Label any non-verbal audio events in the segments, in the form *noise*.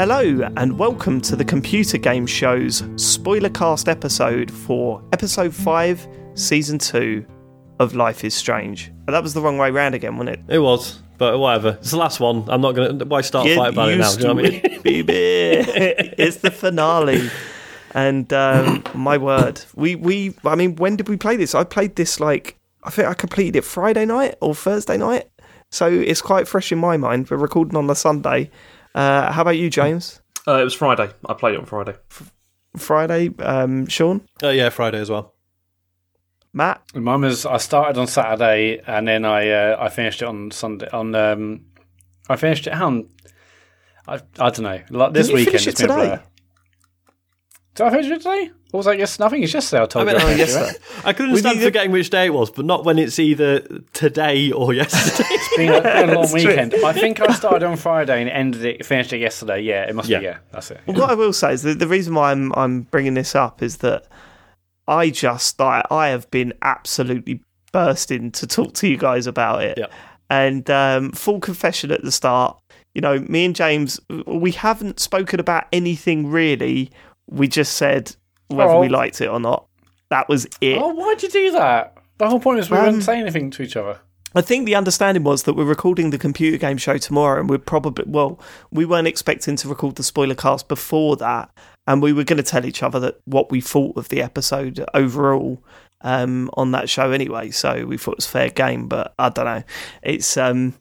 Hello, and welcome to the Computer Game Show's spoilercast episode for episode 5, season 2 of Life is Strange. But that was the wrong way round again, wasn't it? It was, but whatever. It's the last one. I'm not going to. Why start a fight about it now? Do you know what I mean? *laughs* it's the finale. And um, my word, we, we, I mean, when did we play this? I played this like, I think I completed it Friday night or Thursday night. So it's quite fresh in my mind. We're recording on the Sunday. Uh, how about you, James? Uh, it was Friday. I played it on Friday. Friday, um, Sean, Uh, yeah, Friday as well. Mat. Mine was I started on Saturday and then I uh, I finished it on Sunday. On um, I finished it on I I don't know. Like this Didn't you weekend finish it's it a today? Blur. Did I finish it today? What was that? Yes, I think it's yesterday. I told I mean, you. I oh, finished yes, it. I can understand neither- forgetting which day it was, but not when it's either today or *laughs* yesterday. It's been a, been a *laughs* long That's true. weekend. I think I started on Friday and ended it, finished it yesterday. Yeah, it must Yeah. be. Yeah, that's it. Well, what I will say is that the reason why I'm I'm bringing this up is that I just I, I have been absolutely bursting to talk to you guys about it. Yeah. And um, full confession at the start, you know, me and James, we haven't spoken about anything really. We just said whether Oh. we liked it or not. That was it. Oh, why'd you do that? The whole point is we Um, wouldn't say anything to each other. I think the understanding was that we're recording the computer game show tomorrow, and we're probably well, we weren't expecting to record the spoiler cast before that, and we were going to tell each other that what we thought of the episode overall um, on that show anyway. So we thought it was fair game, but I don't know. It's um,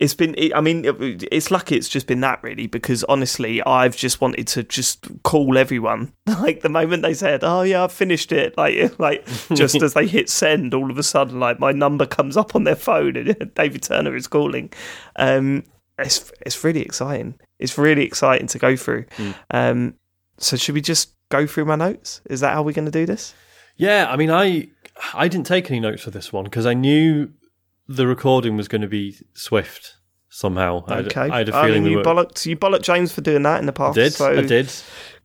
it's been. I mean, it, it's lucky it's just been that really, because honestly, I've just wanted to just call everyone. *laughs* Like the moment they said, "Oh yeah, I've finished it," like *laughs* like just *laughs* as they hit send, all of a sudden, like my number comes up on their phone and David Turner is calling. Um, it's it's really exciting. It's really exciting to go through. Um, so should we just go through my notes? Is that how we're going to do this? yeah, I mean, I I didn't take any notes for this one because I knew the recording was going to be swift somehow. I had- Okay. I had a I feeling mean, you were. bollocked you bollocked James for doing that in the past. I past. did, So I did,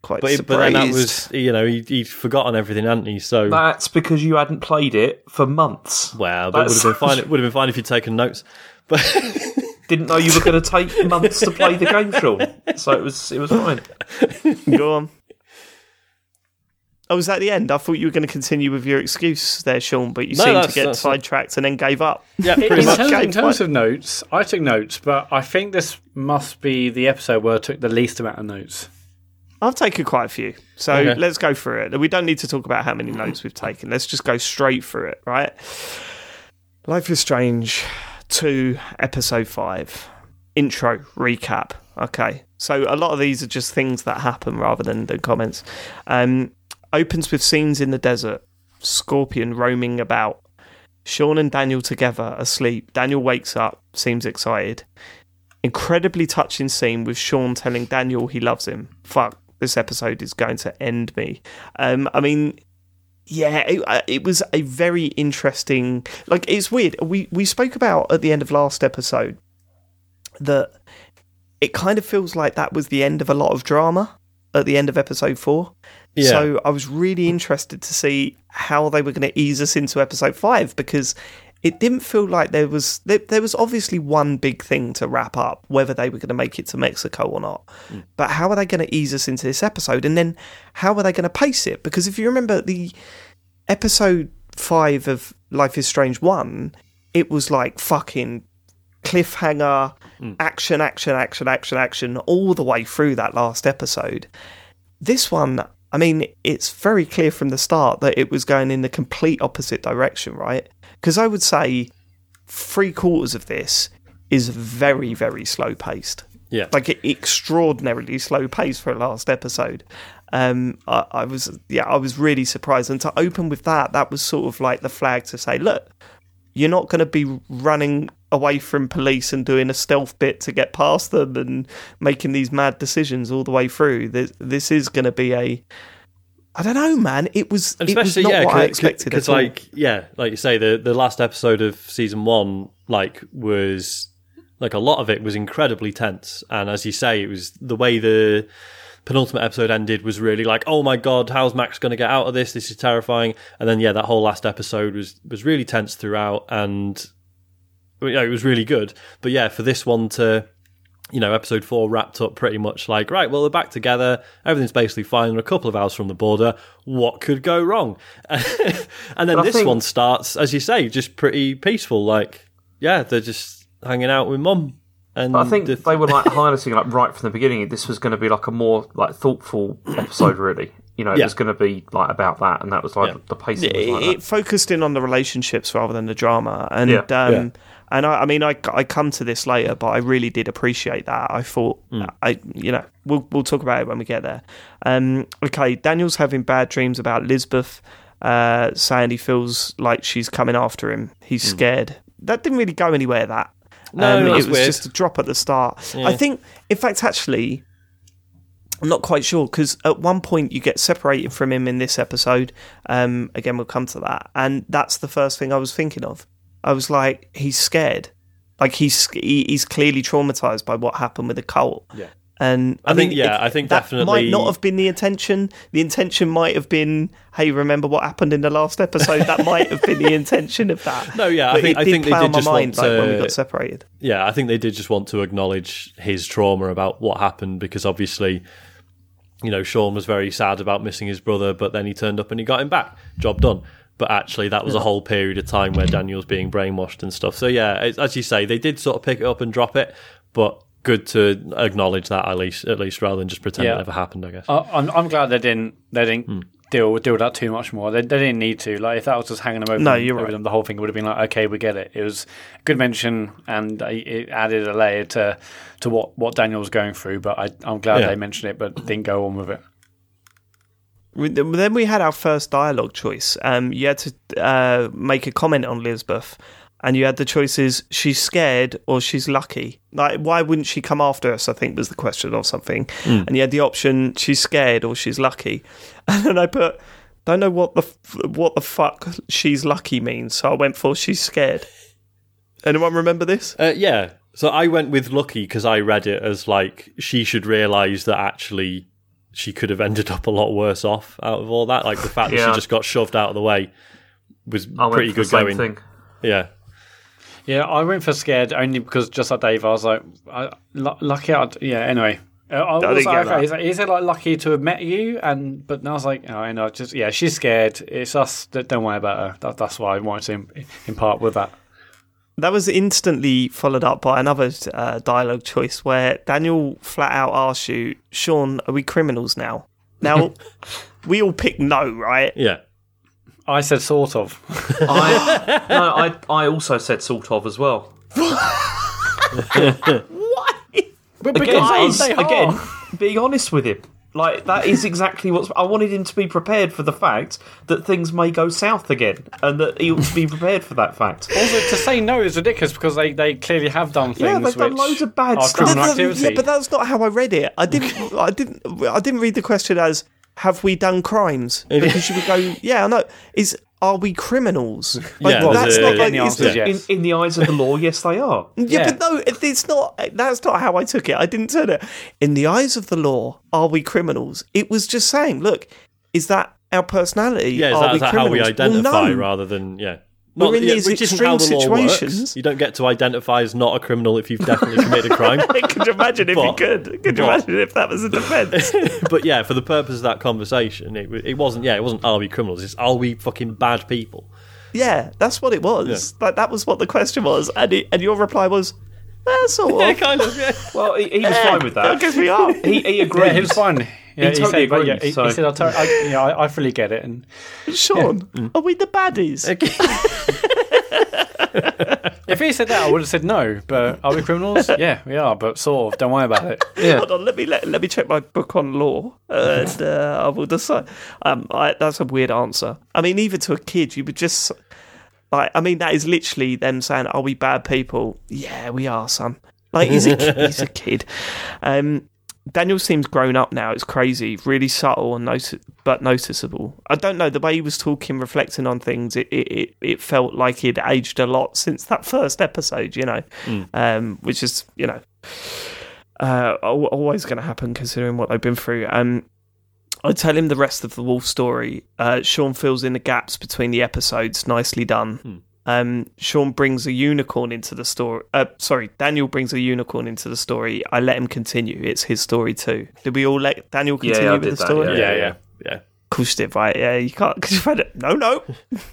Quite but, surprised. but then that was, you know, he, he'd forgotten everything, hadn't he? So, That's because you hadn't played it for months. well, but it would have been fine. It would have been fine if you'd taken notes. But *laughs* Didn't know you were going to take months to play the game, Sean. So it was it was fine. Go on. Oh, was that the end? I thought you were going to continue with your excuse there, Sean, but you No, seemed to get that's- sidetracked and then gave up. yeah, *laughs* In much. terms, in terms of notes, I took notes, but I think this must be the episode where I took the least amount of notes. I've taken quite a few. So Okay. let's go through it. We don't need to talk about how many notes we've taken. Let's just go straight through it, right? Life is Strange 2, Episode 5. Intro, recap. Okay. So a lot of these are just things that happen rather than the comments. Um, opens with scenes in the desert, Scorpion roaming about, Sean and Daniel together asleep. Daniel wakes up, seems excited. Incredibly touching scene with Sean telling Daniel he loves him. Fuck, this episode is going to end me. Um, I mean, yeah, it, uh, it was a very interesting. Like, it's weird. We we spoke about at the end of last episode that it kind of feels like that was the end of a lot of drama at the end of episode four. Yeah. So I was really interested to see how they were going to ease us into episode five because it didn't feel like there was there, there was obviously one big thing to wrap up, whether they were going to make it to Mexico or not. Mm. But how are they going to ease us into this episode, and then how are they going to pace it? Because if you remember the episode five of Life is Strange one, it was like fucking cliffhanger, mm. action, action, action, action, action, all the way through that last episode. This one, I mean, it's very clear from the start that it was going in the complete opposite direction, right? Because I would say three quarters of this is very, very slow paced Yeah. like extraordinarily slow pace for a last episode. Um, I, I was yeah, I was really surprised, and to open with that, that was sort of like the flag to say, look, you're not going to be running away from police and doing a stealth bit to get past them and making these mad decisions all the way through. This, this is going to be a I don't know, man. It was, it was especially not yeah, what I expected because like yeah, like you say, the the last episode of season one like was like a lot of it was incredibly tense, and as you say, it was the way the penultimate episode ended was really like, oh my god, how's Max going to get out of this? This is terrifying. And then yeah, that whole last episode was was really tense throughout, and well, yeah, it was really good. But yeah, for this one to you know, episode four wrapped up pretty much like, right, well, they're back together. Everything's basically fine. They're a couple of hours from the border. What could go wrong? *laughs* and then But I this think- one starts, as you say, just pretty peaceful. Like, yeah, they're just hanging out with mum. And But I think the- they were like *laughs* highlighting like right from the beginning. This was going to be like a more like thoughtful episode, really. You know, it Yeah. was going to be like about that, and that was like Yeah. the pacing it, was like it that. focused in on the relationships rather than the drama and Yeah. um Yeah. And I, I mean I, I come to this later but I really did appreciate that. I thought I you know we'll we'll talk about it when we get there. Um okay Daniel's having bad dreams about Lisbeth uh saying he feels like she's coming after him. He's scared. That didn't really go anywhere that. No, um, it was weird. just a drop at the start. Yeah. I think in fact actually I'm not quite sure because at one point you get separated from him in this episode. Um, again, we'll come to that, and that's the first thing I was thinking of. I was like, he's scared, like he's he, he's clearly traumatized by what happened with the cult. Yeah. And I, I think- mean, yeah, I think that definitely- might not have been the intention. The intention might have been, hey, remember what happened in the last episode? That might have been the intention of that. No, yeah, I think- I think they did just mind want like when we got separated. yeah, I think they did just want to acknowledge his trauma about what happened because obviously, you know, Sean was very sad about missing his brother, but then he turned up and he got him back. Job done. But actually, that was a whole period of time where Daniel's being brainwashed and stuff. So yeah, it's- as you say, they did sort of pick it up and drop it, but good to acknowledge that at least, at least rather than just pretend Yeah. it never happened. I guess. I, I'm, I'm glad they didn't they didn't Hmm. deal deal with that too much more. They, they didn't need to. Like if that was just hanging them over, No, you're over right. them, the whole thing would have been like, okay, we get it. It was a good mention, and it it added a layer to to what what Daniel was going through. But I, I'm glad Yeah. they mentioned it, but didn't go on with it. Then we had our first dialogue choice. Um, you had to uh, make a comment on Lisbeth, and you had the choices: she's scared or she's lucky. Like, why wouldn't she come after us? I think was the question or something. And you had the option: she's scared or she's lucky. *laughs* And then I put, don't know what the f- what the fuck she's lucky means, so I went for she's scared. Anyone remember this? Uh, yeah. So I went with lucky because I read it as like she should realise that actually she could have ended up a lot worse off out of all that. Like the fact that she just got shoved out of the way was I pretty good going. thing. Yeah. Yeah, I went for scared only because just like Dave, I was like, I, lucky. I'd, yeah. Anyway. Uh, I was didn't like, get okay, that. is it, is it like lucky to have met you? And but now I was like, oh, I know, just yeah, she's scared. It's us. that- Don't worry about her. That, that's why I wanted to im- impart with that. That was instantly followed up by another uh, dialogue choice where Daniel flat out asks you, Sean, are we criminals now? Now, *laughs* we all pick no, right? Yeah. I said sort of. I, *laughs* no, I I also said sort of as well. *laughs* But Again, I was- they again, being honest with him. Like that is *laughs* exactly what I wanted him to be prepared for the fact that things may go south again, and that he would be *laughs* prepared for that fact. Also, to say no is ridiculous because they, they clearly have done things Yeah, they've done loads of bad stuff. No, no, activity. Yeah, but that's not how I read it. I didn't. *laughs* I didn't. I didn't read the question as "Have we done crimes?" Because you would go, "Yeah, I know." Is are we criminals? Like, Yeah, that's not like. the answer is yes. In, in the eyes of the law, yes, they are. Yeah, *laughs* Yeah. but no, it's not. That's not how I took it. I didn't turn it. In the eyes of the law, are we criminals? It was just saying, look, is that our personality? Yeah, is are that, we is that how we criminals? Well, identify no. rather than yeah? We're in yeah, these which isn't how the extreme law works. situations. You don't get to identify as not a criminal if you've definitely committed a crime. *laughs* Could you imagine if you could? Could you but- imagine if that was a defence? *laughs* but yeah, for the purpose of that conversation, it, it wasn't. Yeah, it wasn't. Are we criminals? It's are we fucking bad people? yeah, that's what it was. Like that was what the question was, and it, and your reply was, eh, sort *laughs* of. Yeah, kind of. Yeah. Well, he, he was fine with that. guess we are. He, he yeah, agreed. he was fine. Yeah, he, totally said, but yeah, he, so- he said, I, to- I, yeah, I, I fully get it. And Sean, are we the baddies? *laughs* if he said that, I would have said no. But are we criminals? *laughs* yeah, we are. But sort of. Don't worry about it. Yeah. Hold on, let me let, let me check my book on law, and *laughs* uh, I will decide. Um, I, that's a weird answer. I mean, even to a kid, you would just like. I mean, that is literally them saying, "Are we bad people?" Yeah, we are, son. Like he's a kid, he's a kid. Um, Daniel seems grown up now. It's crazy, really subtle and noti- but noticeable. I don't know the way he was talking, reflecting on things. It it, it, it felt like he'd aged a lot since that first episode. You know, um, which is you know uh, always going to happen considering what they've been through. Um, I tell him the rest of the wolf story. Uh, Sean fills in the gaps between the episodes. Nicely done. Um, Sean brings a unicorn into the story. Uh, sorry, Daniel brings a unicorn into the story. I let him continue. It's his story too. Did we all let Daniel Yeah, continue I with the that, story? yeah. Yeah, yeah, yeah. Of course you did, right? Yeah, you can't because you've read it. No, no.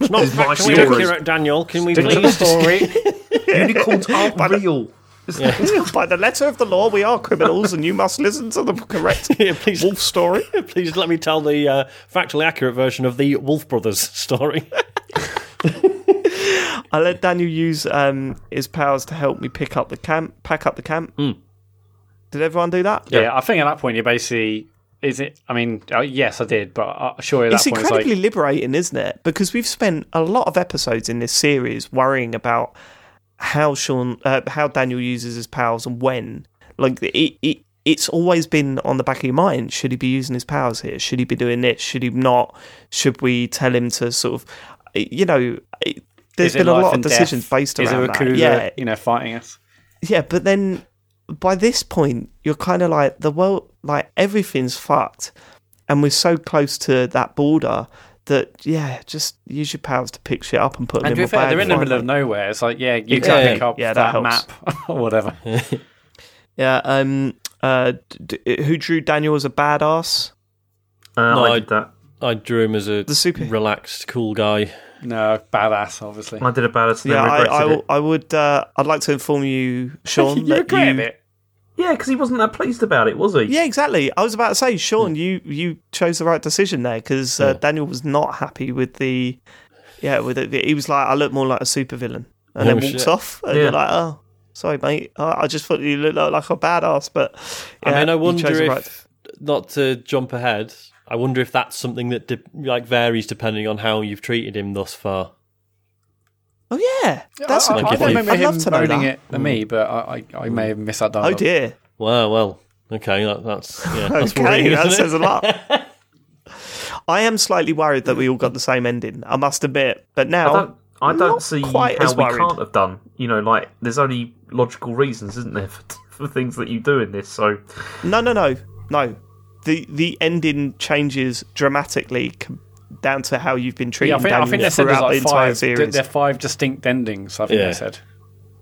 It's not It's my factually story. accurate, Daniel. Can we Stick the please? story. *laughs* Unicorns aren't real. *laughs* By the letter of the law, we are criminals, and you must listen to the correct *laughs* Yeah, please, wolf story. please let me tell the uh, factually accurate version of the Wolf Brothers story. *laughs* I let Daniel use um, his powers to help me pick up the camp, pack up the camp. Did everyone do that? Yeah, I think at that point you're basically. Is it? I mean, uh, yes, I did, but uh, surely at It's that point incredibly it's like. liberating, isn't it? Because we've spent a lot of episodes in this series worrying about how Sean, uh, how Daniel uses his powers and when. Like it, it, it's always been on the back of your mind. Should he be using his powers here? Should he be doing this? Should he not? Should we tell him to sort of, you know? It, there's Is been a lot of decisions death? based Is around a that. Rakuga, Yeah, you know, fighting us? yeah, but then by this point, you're kind of like the world, like everything's fucked, and we're so close to that border that yeah, just use your powers to pick shit up and put them And in to be fair, bag they're in the middle of nowhere. It's like, yeah, you Exactly. can pick up Yeah, that that, map *laughs* or whatever. *laughs* Yeah. Um. Uh. D- d- who drew Daniel as a badass? Uh, No, I I- did that. I drew him as a The super. relaxed, cool guy. No, badass, obviously. I did a badass. Yeah, then I, regretted I. I would. Uh, I'd like to inform you, *laughs* Sean. you that regretted you, it. Yeah, because he wasn't that pleased about it, was he? Yeah, exactly. I was about to say, Sean, you you chose the right decision there because uh, Yeah. Daniel was not happy with the. Yeah, with it. He was like, I look more like a supervillain, and then Oh, walks shit. off. And Yeah. you're like, oh, sorry, mate. I, I just thought you looked like a badass, but I yeah, mean, I you wonder chose the if, right- not to jump ahead, I wonder if that's something that de- like varies depending on how you've treated him thus far. Oh yeah, that's I, a I, good I good don't point. point. remember I'd him love to know owning that. it than me, hmm. but I, I, I may have missed that Oh dear. Well, well, okay, that, that's yeah, that's Okay, worrying, that isn't says it? a lot. *laughs* I am slightly worried that we all got the same ending. I must admit, but now I don't. I don't see quite how as we can't have done. You know, like there's only logical reasons, isn't there, *laughs* for, for things that you do in this? So No, no, no, no. The the ending changes dramatically down to how you've been treated. Yeah, I think, I think they said there's throughout the like entire five. series. There are five distinct endings. I think Yeah. they said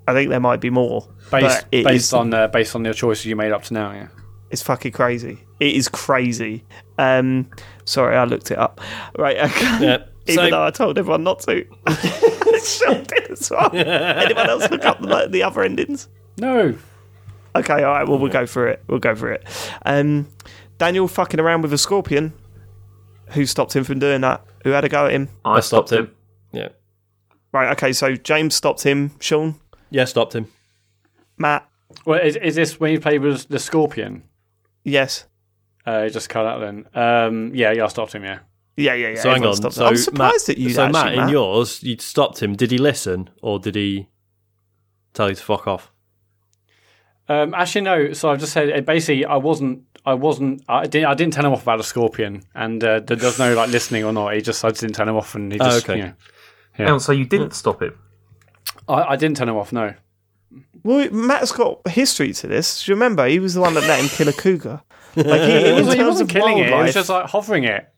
I think there might be more. based based is- on uh, based on the choices you made up to now. Yeah. It's fucking crazy. It is crazy. Um, sorry, I looked it up. Right, *laughs* okay. Yeah. Even So- though I told everyone not to. *laughs* Sean did as well. *laughs* Anyone else look up the, the other endings? No. Okay, all right. Well, we'll go for it. We'll go for it. Um, Daniel fucking around with a scorpion. Who stopped him from doing that? Who had a go at him? I, I stopped stopped him. Yeah, Right. Okay. So James stopped him. Sean, yeah, stopped him. Mat. Well, is, is this when you played with the Scorpion? Yes. Uh, just cut out then. Um, yeah, yeah, I stopped him. Yeah. Yeah. Yeah. Yeah. So hang on. stopped So him. I'm surprised Mat, at you. So actually, Mat, in yours, you stopped him. Did he listen, or did he tell you to fuck off? Um, actually, no. So I've just said uh, basically, I wasn't, I wasn't, I didn't, I didn't tell him off about a scorpion, and uh, there- there's no like listening or not. He just, I just didn't tell him off, and he Oh, just, okay. you know, Hang on, so you didn't stop him? I, I didn't tell him off. No. Well, Mat's got history to this. Do you remember? He was the one that let him kill a cougar. Like he, *laughs* He wasn't, he wasn't killing it. He was just like hovering it.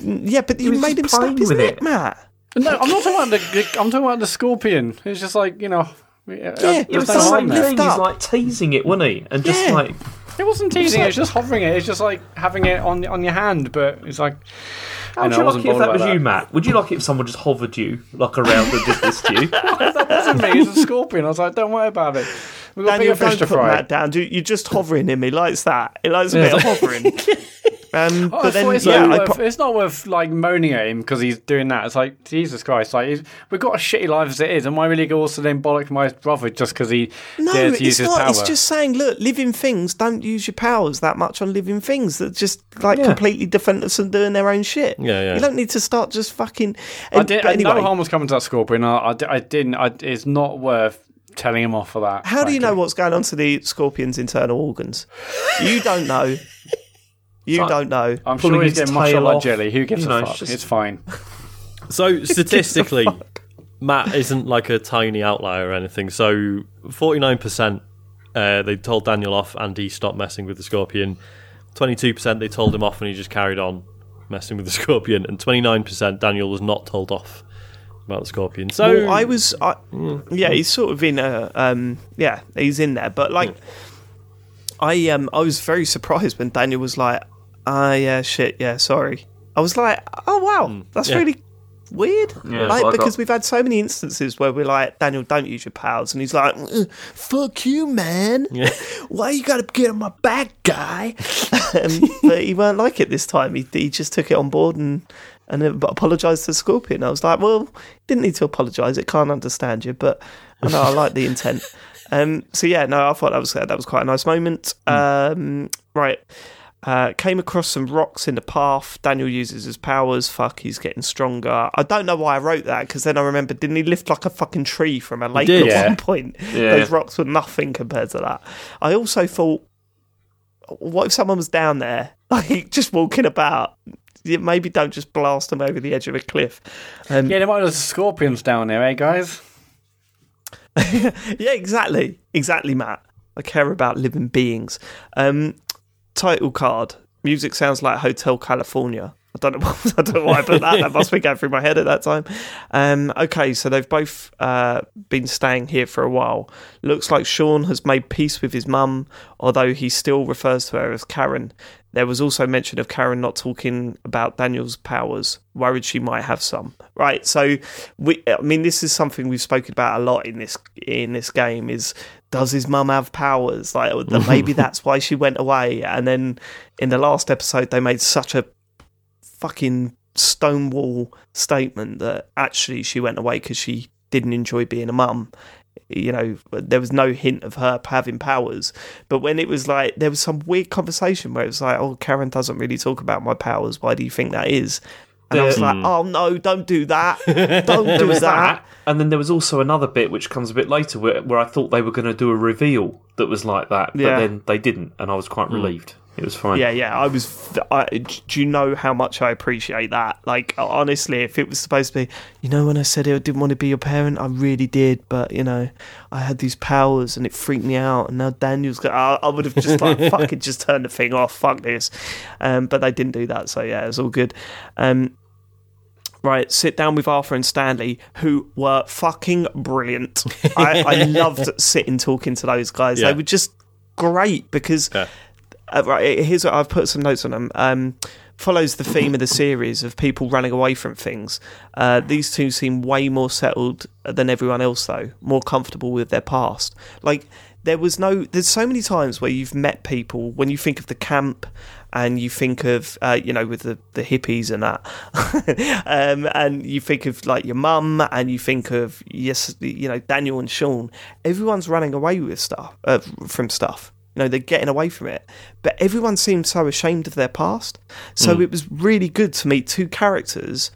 yeah, but you was made just him snap his with neck, it. Mat. No, I'm not talking about the. I'm talking about the scorpion. It's just like you know. Yeah, Yeah, It was no the same harm there. lift thing. He's like teasing it, wasn't he? And just Yeah. like, It wasn't teasing. it, It's just hovering it. It's just like having it on on your hand. But it's like. how I would know, you I like it if that was about you. Mat? Would you like it if someone just hovered you like around and did this to you? *laughs* *laughs* that wasn't me. It's a scorpion. I was like, don't worry about it. We've got Daniel, bigger fish don't to put fry. Mat down. Dude, You're just hovering him. He likes that. He likes a bit of hovering. *laughs* Um, Oh, but then, it's, yeah, not worth, pro- it's not worth like moaning at him because he's doing that. It's like Jesus Christ! Like he's, we've got a shitty life as it is. Am I really going to also then bollock my brother just because he no, dared to use it's his not. power? It's just saying, look, living things don't use your powers that much on living things. That just like Yeah. completely defenseless and doing their own shit. Yeah, yeah. You don't need to start just fucking. I and- did. anyway, no harm was coming to that scorpion. I, I, I didn't. I, it's not worth telling him off for that. How do you know what's going on to the scorpion's internal organs? You don't know. You like- don't know. I'm sure he's getting mushed tail up like off? jelly. Who gives You a know, it's fuck? just- It's fine. *laughs* So statistically, Mat isn't like a tiny outlier or anything. So forty nine percent uh, they told Daniel off and he stopped messing with the scorpion. Twenty two percent they told him off and he just carried on messing with the *laughs* scorpion. And twenty nine percent Daniel was not told off about the Scorpion. So Well, I was, I, yeah, he's sort of in a, um, yeah, he's in there. But like, I, um, I was very surprised when Daniel was like, "Ah, yeah, shit, yeah, sorry." I was like, "Oh wow, that's Yeah. really weird." Yeah, like because got- we've had so many instances where we're like, "Daniel, don't use your powers," and he's like, "Mm, "Fuck you, man! Yeah. *laughs* Why you got to get on my back, guy?" *laughs* um, but he weren't like it this time. He, he just took it on board and. And apologised to Scorpion. I was like, well, didn't need to apologise. It can't understand you, but I know I like the *laughs* intent. Um, so yeah, no, I thought that was that was quite a nice moment. Um, right, uh, came across some rocks in the path. Daniel uses his powers. Fuck, he's getting stronger. I don't know why I wrote that because then I remember didn't he lift like a fucking tree from a lake did, at yeah. one point? Yeah. Those rocks were nothing compared to that. I also thought, what if someone was down there, *laughs* like just walking about? Maybe don't just blast them over the edge of a cliff. Um, Yeah, there might be scorpions down there, eh, guys? *laughs* yeah, exactly, exactly, Mat. I care about living beings. Um, title card. Music sounds like Hotel California. I don't know. *laughs* I don't know why I put that. That must be going through my head at that time. Um, okay, so they've both uh, been staying here for a while. Looks like Sean has made peace with his mum, although he still refers to her as Karen. There was also mention of Karen not talking about Daniel's powers, worried she might have some. Right, so we, I mean, this is something we've spoken about a lot in this in this game. Is does his mum have powers? Like that mm-hmm. maybe that's why she went away. And then in the last episode, they made such a fucking stonewall statement that actually she went away because she didn't enjoy being a mum. You know, there was no hint of her having powers. But when it was like, there was some weird conversation where it was like, oh, Karen doesn't really talk about my powers. Why do you think that is? And I was The- like, oh, no, don't do that. Don't *laughs* do that. that, and then there was also another bit which comes a bit later where, where I thought they were going to do a reveal that was like that, but Yeah. then they didn't, and I was quite relieved. It was fine. Yeah, yeah. I was. I, do you know how much I appreciate that? Like, honestly, if it was supposed to be, you know, when I said I didn't want to be your parent, I really did. But you know, I had these powers, and it freaked me out. And now Daniel's got. I, I would have just like *laughs* fucking just turned the thing off. Fuck this. Um, but they didn't do that. So yeah, it's all good. Um, Right, sit down with Arthur and Stanley, who were fucking brilliant. I, I *laughs* loved sitting talking to those guys. Yeah. They were just great because Yeah. uh, right, here's what I've put some notes on them. Um, follows the theme of the series of people running away from things. Uh, these two seem way more settled than everyone else, though, more comfortable with their past. Like there was no. There's so many times where you've met people when you think of the camp. And you think of, uh, you know, with the, the hippies and that, *laughs* um, and you think of like your mum, and you think of yes, you know, Daniel and Sean. Everyone's running away with stuff uh, from stuff. You know, they're getting away from it. But everyone seemed so ashamed of their past. So it was really good to meet two characters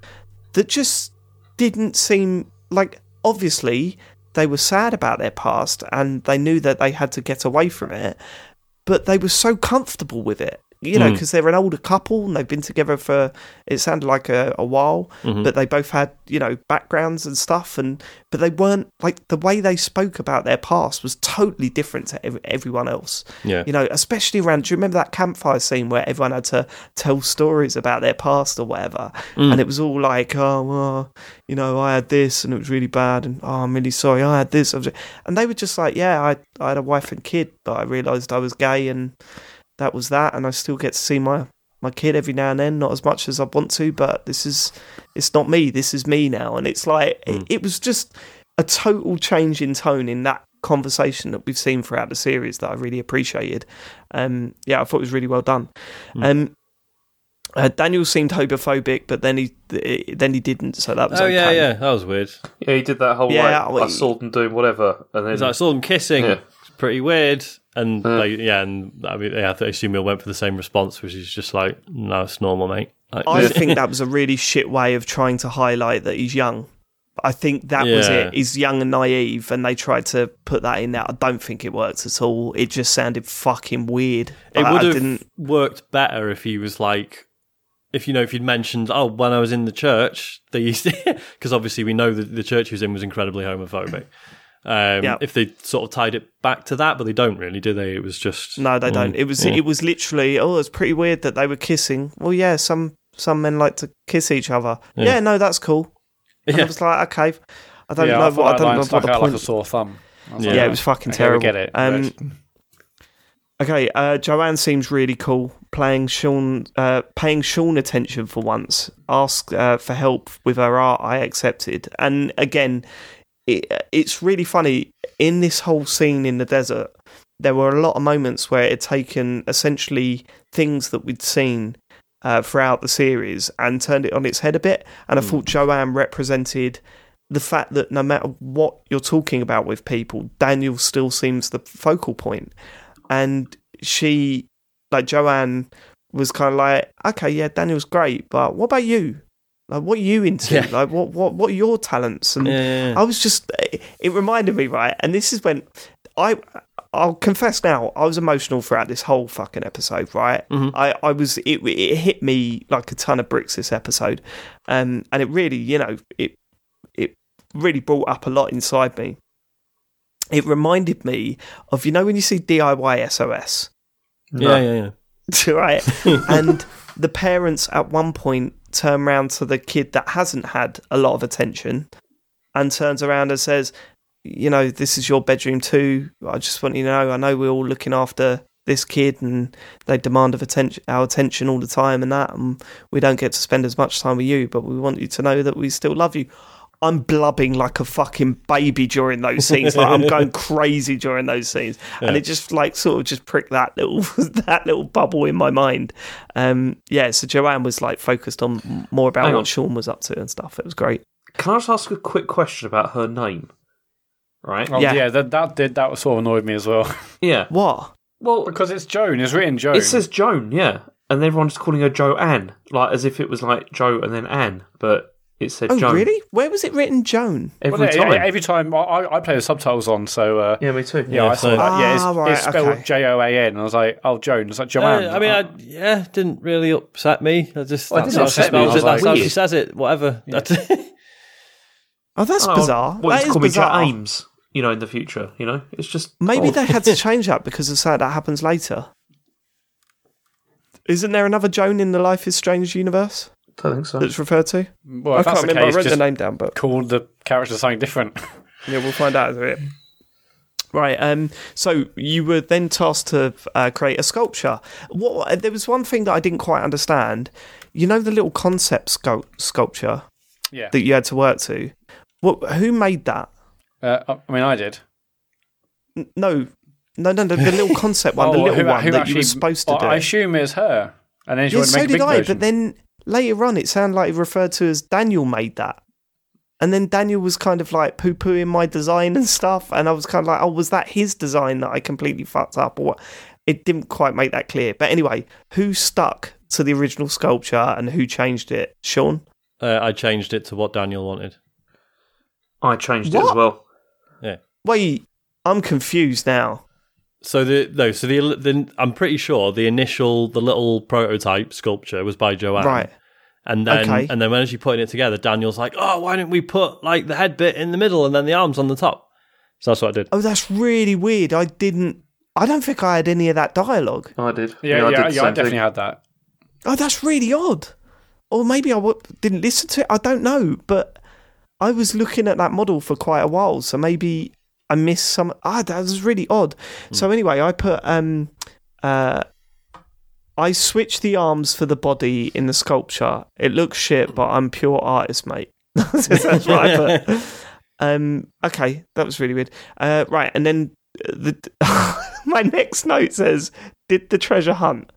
that just didn't seem like obviously they were sad about their past and they knew that they had to get away from it, but they were so comfortable with it. You know, hmm. because they're an older couple and they've been together for it sounded like a, a while, mm-hmm. but they both had you know backgrounds and stuff, and but they weren't like the way they spoke about their past was totally different to ev- everyone else. Yeah. You know, especially around. Do you remember that campfire scene where everyone had to tell stories about their past or whatever? Mm. And it was all like, oh, well, you know, I had this and it was really bad, and oh, I'm really sorry, I had this. And they were just like, yeah, I, I had a wife and kid, but I realised I was gay, and that was that. And I still get to see my my kid every now and then, not as much as I want to, but this is it's not me. This is me now, and it's like it, it was just a total change in tone in that conversation that we've seen throughout the series that I really appreciated. Um, yeah, I thought it was really well done. Um, uh, Daniel seemed homophobic, but then he then he didn't, so that was Oh okay. yeah, yeah, that was weird. Yeah, he did that whole Yeah, like well, I saw them doing whatever, and then like I saw them kissing. Yeah. It's pretty weird. And uh. like, yeah, and I mean, yeah, I assume we went for the same response, which is just like, no, it's normal, mate. Like, I *laughs* think that was a really shit way of trying to highlight that he's young. I think that was it. He's young and naive, and they tried to put that in there. I don't think it worked at all. It just sounded fucking weird. it would have didn't. worked better if he was like, if you know, if you'd mentioned, oh, when I was in the church, they used to, *laughs* because obviously we know that the church he was in was incredibly homophobic. Um, Yeah. If they sort of tied it back to that, but they don't really, do they? It was just No, they don't. It was. yeah. It was literally. Oh, it's pretty weird that they were kissing. Well, yeah, some some men like to kiss each other. Yeah, no, that's cool. And I Yeah. was like, okay, I don't yeah, know I what I don't know what the out like a point. sore thumb. I was Yeah. like, yeah, it was fucking okay, terrible. get it. Um, Okay, uh, Joanne seems really cool. Playing Sean, uh, paying Sean attention for once. Ask uh, for help with her art. I accepted. And again, it, it's really funny in this whole scene in the desert. There were a lot of moments where it had taken essentially things that we'd seen uh, throughout the series and turned it on its head a bit. And I thought Joanne represented the fact that no matter what you're talking about with people, Daniel still seems the focal point and she like Joanne was kind of like, okay, yeah, Daniel's great, but what about you? Like, what are you into? Yeah. Like, what what what are your talents? And Yeah. I was just, it reminded me, right? And this is when I, I'll confess now, I was emotional throughout this whole fucking episode, right? Mhm. I, I was, it, it hit me like a ton of bricks this episode, um, and it really, you know, it, it really brought up a lot inside me. It reminded me of, you know, when you see DIY SOS, yeah, yeah, yeah. *laughs* right? *laughs* and the parents at one point turn around to the kid that hasn't had a lot of attention and turns around and says, You know, this is your bedroom too. I just want you to know, I know we're all looking after this kid and they demand of attention our attention all the time and that and we don't get to spend as much time with you, but we want you to know that we still love you. I'm blubbing like a fucking baby during those scenes. Like I'm going *laughs* crazy during those scenes, and it just like sort of just pricked that little *laughs* that little bubble in my mind. Um, yeah, so Joanne was like focused on more about Hang what on. Sean was up to and stuff. It was great. Can I just ask a quick question about her name? Right? Oh, Yeah. yeah, that that did that sort of annoyed me as well *laughs* Yeah. What? Well, because it's Joan. It's written Joan. it says Joan, yeah, and everyone's calling her Joanne, like as if it was like Joe and then Anne, but it said Oh, Joan really? Where was it written, Joan? every Well, yeah, time. Every time I, I I play the subtitles on, so uh, yeah, me too. yeah, I saw so- that. Yeah, it's, Ah, right, it's spelled okay. J O A N. I was like, oh, Joan. It's like Joanne. Uh, I mean, I, yeah, didn't really upset me. I just Well, it that's didn't how she upset me, spells I was it. That's how she says it. Whatever. That's- *laughs* Oh, that's Oh, bizarre. What that you is call me bizarre. James? You know, in the future, you know, it's just Maybe oh. they had to *laughs* change that because of something that happens later. Isn't there another Joan in the Life is Strange universe I don't think so. that's referred to? well, I can't remember. case, I wrote the name down, but called the character something different. *laughs* Yeah, we'll find out a bit. Right. Um. So you were then tasked to uh, create a sculpture. What? There was one thing that I didn't quite understand. You know the little concept sculp- sculpture yeah. that you had to work to. What? Who made that? Uh, I mean, I did. N- No. No, no, no, the little concept *laughs* one, the Oh, little who- one who that you actually- were supposed to I, do. I assume it's her. And then she yeah, so did I. version. But then later on, it sounded like he referred to as Daniel made that. And then Daniel was kind of like poo pooing my design and stuff. And I was kind of like, oh, was that his design that I completely fucked up? Or what? It didn't quite make that clear. But anyway, who stuck to the original sculpture and who changed it? Sean? uh, I changed it to what Daniel wanted. I changed it as well. Yeah. Wait, I'm confused now. So the no, so the, the I'm pretty sure the initial the little prototype sculpture was by Joanne, Right. And then Okay. and then when she putting it together, Daniel's like, "Oh, why don't we put like the head bit in the middle and then the arms on the top?" So that's what I did. Oh, that's really weird. I didn't. I don't think I had any of that dialogue. Oh, I did. yeah, I yeah, did yeah, I definitely thing. had that. Oh, that's really odd. Or maybe I w- didn't listen to it. I don't know. But I was looking at that model for quite a while, so maybe I missed some. Ah, that was really odd. So anyway, I put um, uh, I switched the arms for the body in the sculpture. It looks shit, but I'm pure artist, mate. *laughs* that's *laughs* put. Um, okay, that was really weird. Uh, right, and then uh, the *laughs* my next note says, "Did the treasure hunt?"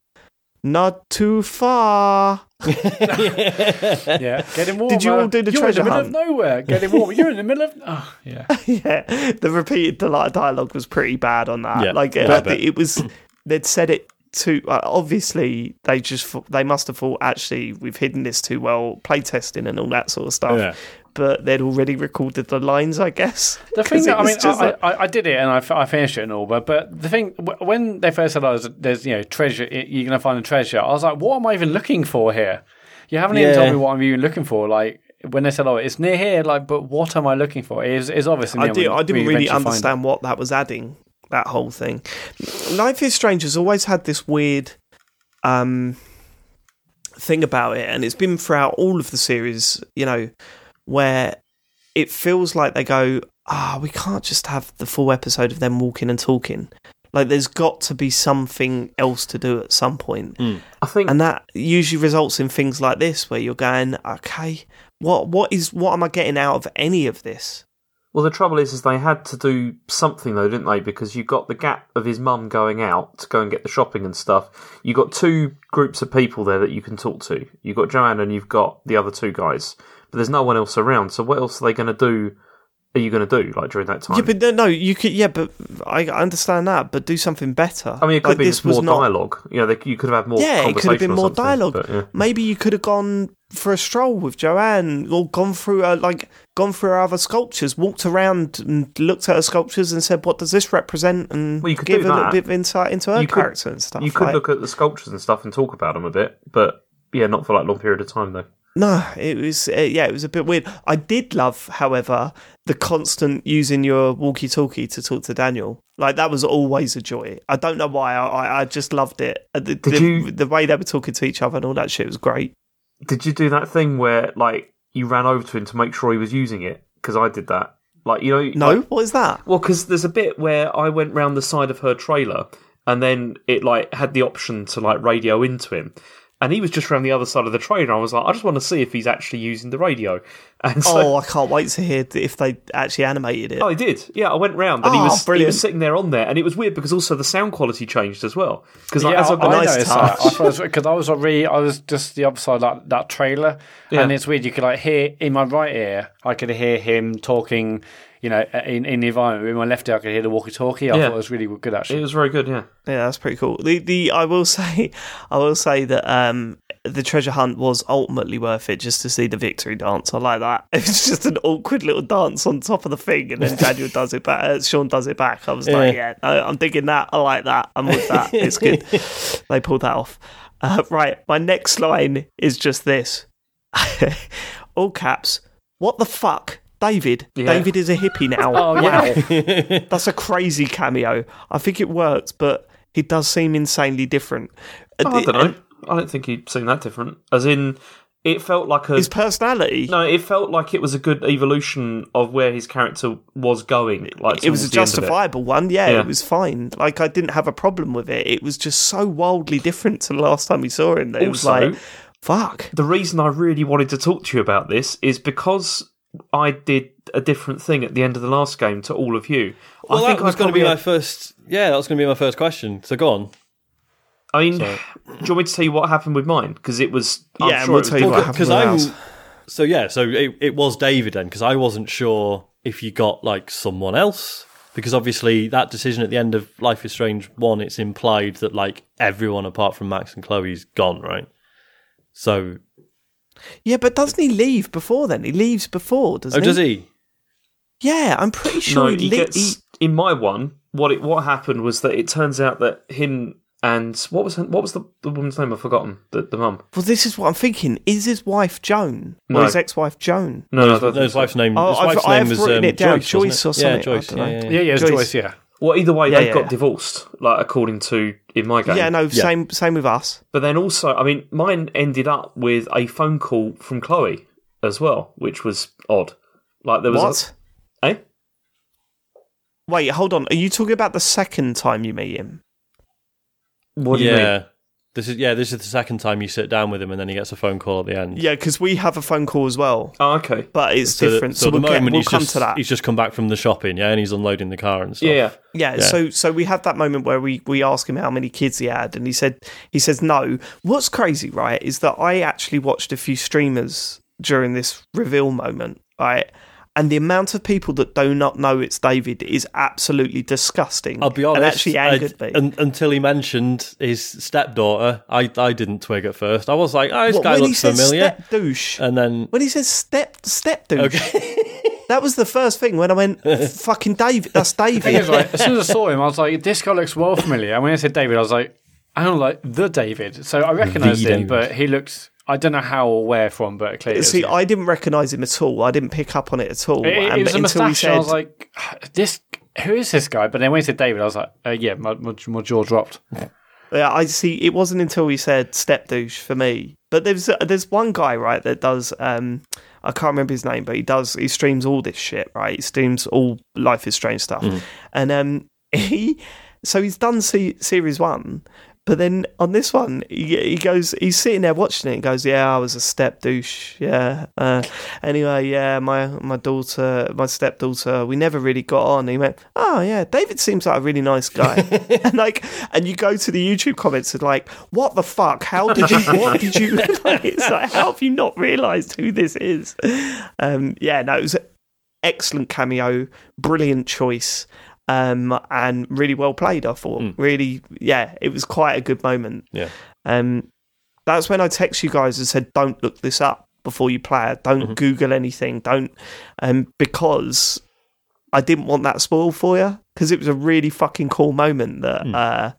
Not too far. Yeah, get him warmer. Did you all do the You're treasure in the middle hunt? of nowhere. Get him warmer. You're in the middle of. Oh, yeah. *laughs* yeah, the repeated di- dialogue was pretty bad on that. Yeah, like yeah, I uh, it was, they'd said it too. Uh, obviously, they just thought- they must have thought actually we've hidden this too well, playtesting and all that sort of stuff. Yeah. But they'd already recorded the lines, I guess. The *laughs* thing that I mean, I, like- I, I did it and I finished it and all, but but the thing when they first said, "Oh, there's, you know treasure, you're gonna find a treasure," I was like, "What am I even looking for here?" You haven't even told me what I'm even looking for. Like when they said, "Oh, it's near here," like, but what am I looking for? Is is obvious. in the I did. I didn't really it. understand what that was adding. That whole thing. Life is Strange has always had this weird um, thing about it, and it's been throughout all of the series. You know, where it feels like they go, ah, we can't just have the full episode of them walking and talking. Like, there's got to be something else to do at some point. I think and that usually results in things like this, where you're going, okay, what, what is, what am I getting out of any of this? Well, the trouble is, is they had to do something though, didn't they? Because you got the gap of his mum going out to go and get the shopping and stuff. You got two groups of people there that you can talk to. You've got Joanne and you've got the other two guys, but there's no one else around. So what else are they going to do? Are you going to do like during that time? Yeah, but no, you could. Yeah, but I understand that, but do something better. I mean, it could Like, be this more not- dialogue. You know, they, you could have had more. Yeah, it could have been more dialogue. but, yeah. Maybe you could have gone for a stroll with Joanne, or gone through uh, like gone through her other sculptures, walked around and looked at her sculptures and said, "What does this represent?" And Well, you could give a little bit of insight into her You could- character and stuff. You could like- look at the sculptures and stuff and talk about them a bit, but yeah, not for like a long period of time though. No, it was uh, yeah, it was a bit weird. I did love, however, the constant using your walkie-talkie to talk to Daniel. Like that was always a joy. I don't know why. I I, just loved it. Uh, The, Did the, you- the way they were talking to each other and all that shit was great. Did you do that thing where like you ran over to him to make sure he was using it? Because I did that. Like you know, No, like- what is that? well, because there's a bit where I went round the side of her trailer, and then it like had the option to like radio into him. And he was just around the other side of the trailer. I was like, I just want to see if he's actually using the radio. *laughs* And so, oh, I can't wait to hear if they actually animated it. Oh, he did. Yeah, I went round and he Oh, was he was sitting there on there, and it was weird because also the sound quality changed as well. Because like, yeah, as I I, got nice noticed touch. that. I thought because I was really, I was just the other side like that trailer, Yeah. and it's weird. You could like hear in my right ear, I could hear him talking. You know, in, in the environment. In my left ear, I could hear the walkie-talkie. I Yeah. thought it was really good actually. it was very good. Yeah, Yeah, that's pretty cool. The the I will *laughs* say I will say that um the treasure hunt was ultimately worth it just to see the victory dance. I like that. *laughs* It's just an awkward little dance on top of the thing, and then Daniel does it back. Uh, Sean does it back. I was like, yeah, no, I'm digging that. I like that. I'm with that. *laughs* It's good. they pulled that off. Uh, right, my next line is just this. All caps. What the fuck? David. Yeah. David is a hippie now. *laughs* Oh, wow. That's a crazy cameo. I think it works, but he does seem insanely different. Uh, oh, I don't know. I don't think he'd seen that different. As in, it felt like a His personality. no. It felt like it was a good evolution of where his character was going. Like it was a towards the end of it. justifiable one. Yeah, Yeah. it was fine. Like I didn't have a problem with it. It was just so wildly different to the last time we saw him. That it was Also- like, fuck. The reason I really wanted to talk to you about this is because I did a different thing at the end of the last game to all of you. Well, I think that was going to be probably- my first. Yeah, that was going to be my first question. So go on. I mean, So- do you want me to tell you what happened with mine? Because it was. I'm Yeah, sure we'll tell you what happened. with I'm. ours. So yeah, so it, it was David then because I wasn't sure if you got like someone else because obviously that decision at the end of Life is Strange one, it's implied that like everyone apart from Max and Chloe's gone, right? So Yeah, but doesn't he leave before then? He leaves before, doesn't oh, he? does he? Yeah, I'm pretty sure No, he, he le- gets he- in my one. What it what happened was that it turns out that him and what was her, what was the, the woman's name? I've forgotten. The the mum. Well, this is what I'm thinking. Is his wife Joan or his ex-wife Joan? No, no, I No, his wife's name. Oh, his I've- wife's I name have was written um, it down, Joyce, Joyce wasn't or something, Yeah, Joyce. Yeah, know. yeah, yeah. yeah, yeah, it's Joyce. Joyce. Yeah. Well, either way, Yeah, they've yeah, got yeah. divorced, like according to in my game. Yeah, no, same same with us. But then also, I mean, mine ended up with a phone call from Chloe as well, which was odd. Like there was What? A, eh? Wait, hold on. Are you talking about the second time you meet him? What do you mean? This is yeah. This is the second time you sit down with him, and then he gets a phone call at the end. Yeah, because we have a phone call as well, Oh, okay. but it's So, different. so, So, the we'll, get, moment we'll he's come just to that. he's just come back from the shopping, yeah, and he's unloading the car and stuff. Yeah, yeah. Yeah, Yeah. so so we have that moment where we we ask him how many kids he had, and he said he says no. What's crazy, right, is that I actually watched a few streamers during this reveal moment, right, and the amount of people that do not know it's David is absolutely disgusting. I'll be honest. and actually angered I- me. un- until he mentioned his stepdaughter, I I didn't twig at first. I was like, oh, this What, guy looks familiar. step douche, And then when he says step step douche, okay, *laughs* that was the first thing when I went fucking David. That's *laughs* David. like, as soon as I saw him, I was like, "This guy looks well familiar." And when I said David, I was like, "I don't like the David." So I recognised him, David. but he looks. I don't know how or where from, but clearly, it is, See, yeah. I didn't recognise him at all. I didn't pick up on it at all. It, it And was a until he moustache. and I was said- like, *sighs* "This, who is this guy?" But then when he said David, I was like, uh, "Yeah, my, my, my jaw dropped." Yeah, I see. It wasn't until he said step douche for me. But there's there's one guy right that does. Um, I can't remember his name, but he does. He streams all this shit, right? He streams all Life is Strange stuff, and um, *laughs* he so he's done se- series one, but then on this one, he, he goes, he's sitting there watching it and goes, "Yeah, I was a step douche. Yeah. Uh, anyway, yeah, my my daughter, my stepdaughter, we never really got on." he went, "Oh yeah, David seems like a really nice guy." *laughs* *laughs* and like, and you go to the YouTube comments and like, "What the fuck? How did you? What did you? *laughs* Like, it's like, how have you not realised who this is?" Um, yeah, no, it was an excellent cameo, brilliant choice um, and really well played. I thought, really, yeah, it was quite a good moment. Yeah. Um, that's when I text you guys and said, "Don't look this up before you play it. Don't Google anything. Don't," um, because I didn't want that spoiled for you because it was a really fucking cool moment that. Uh,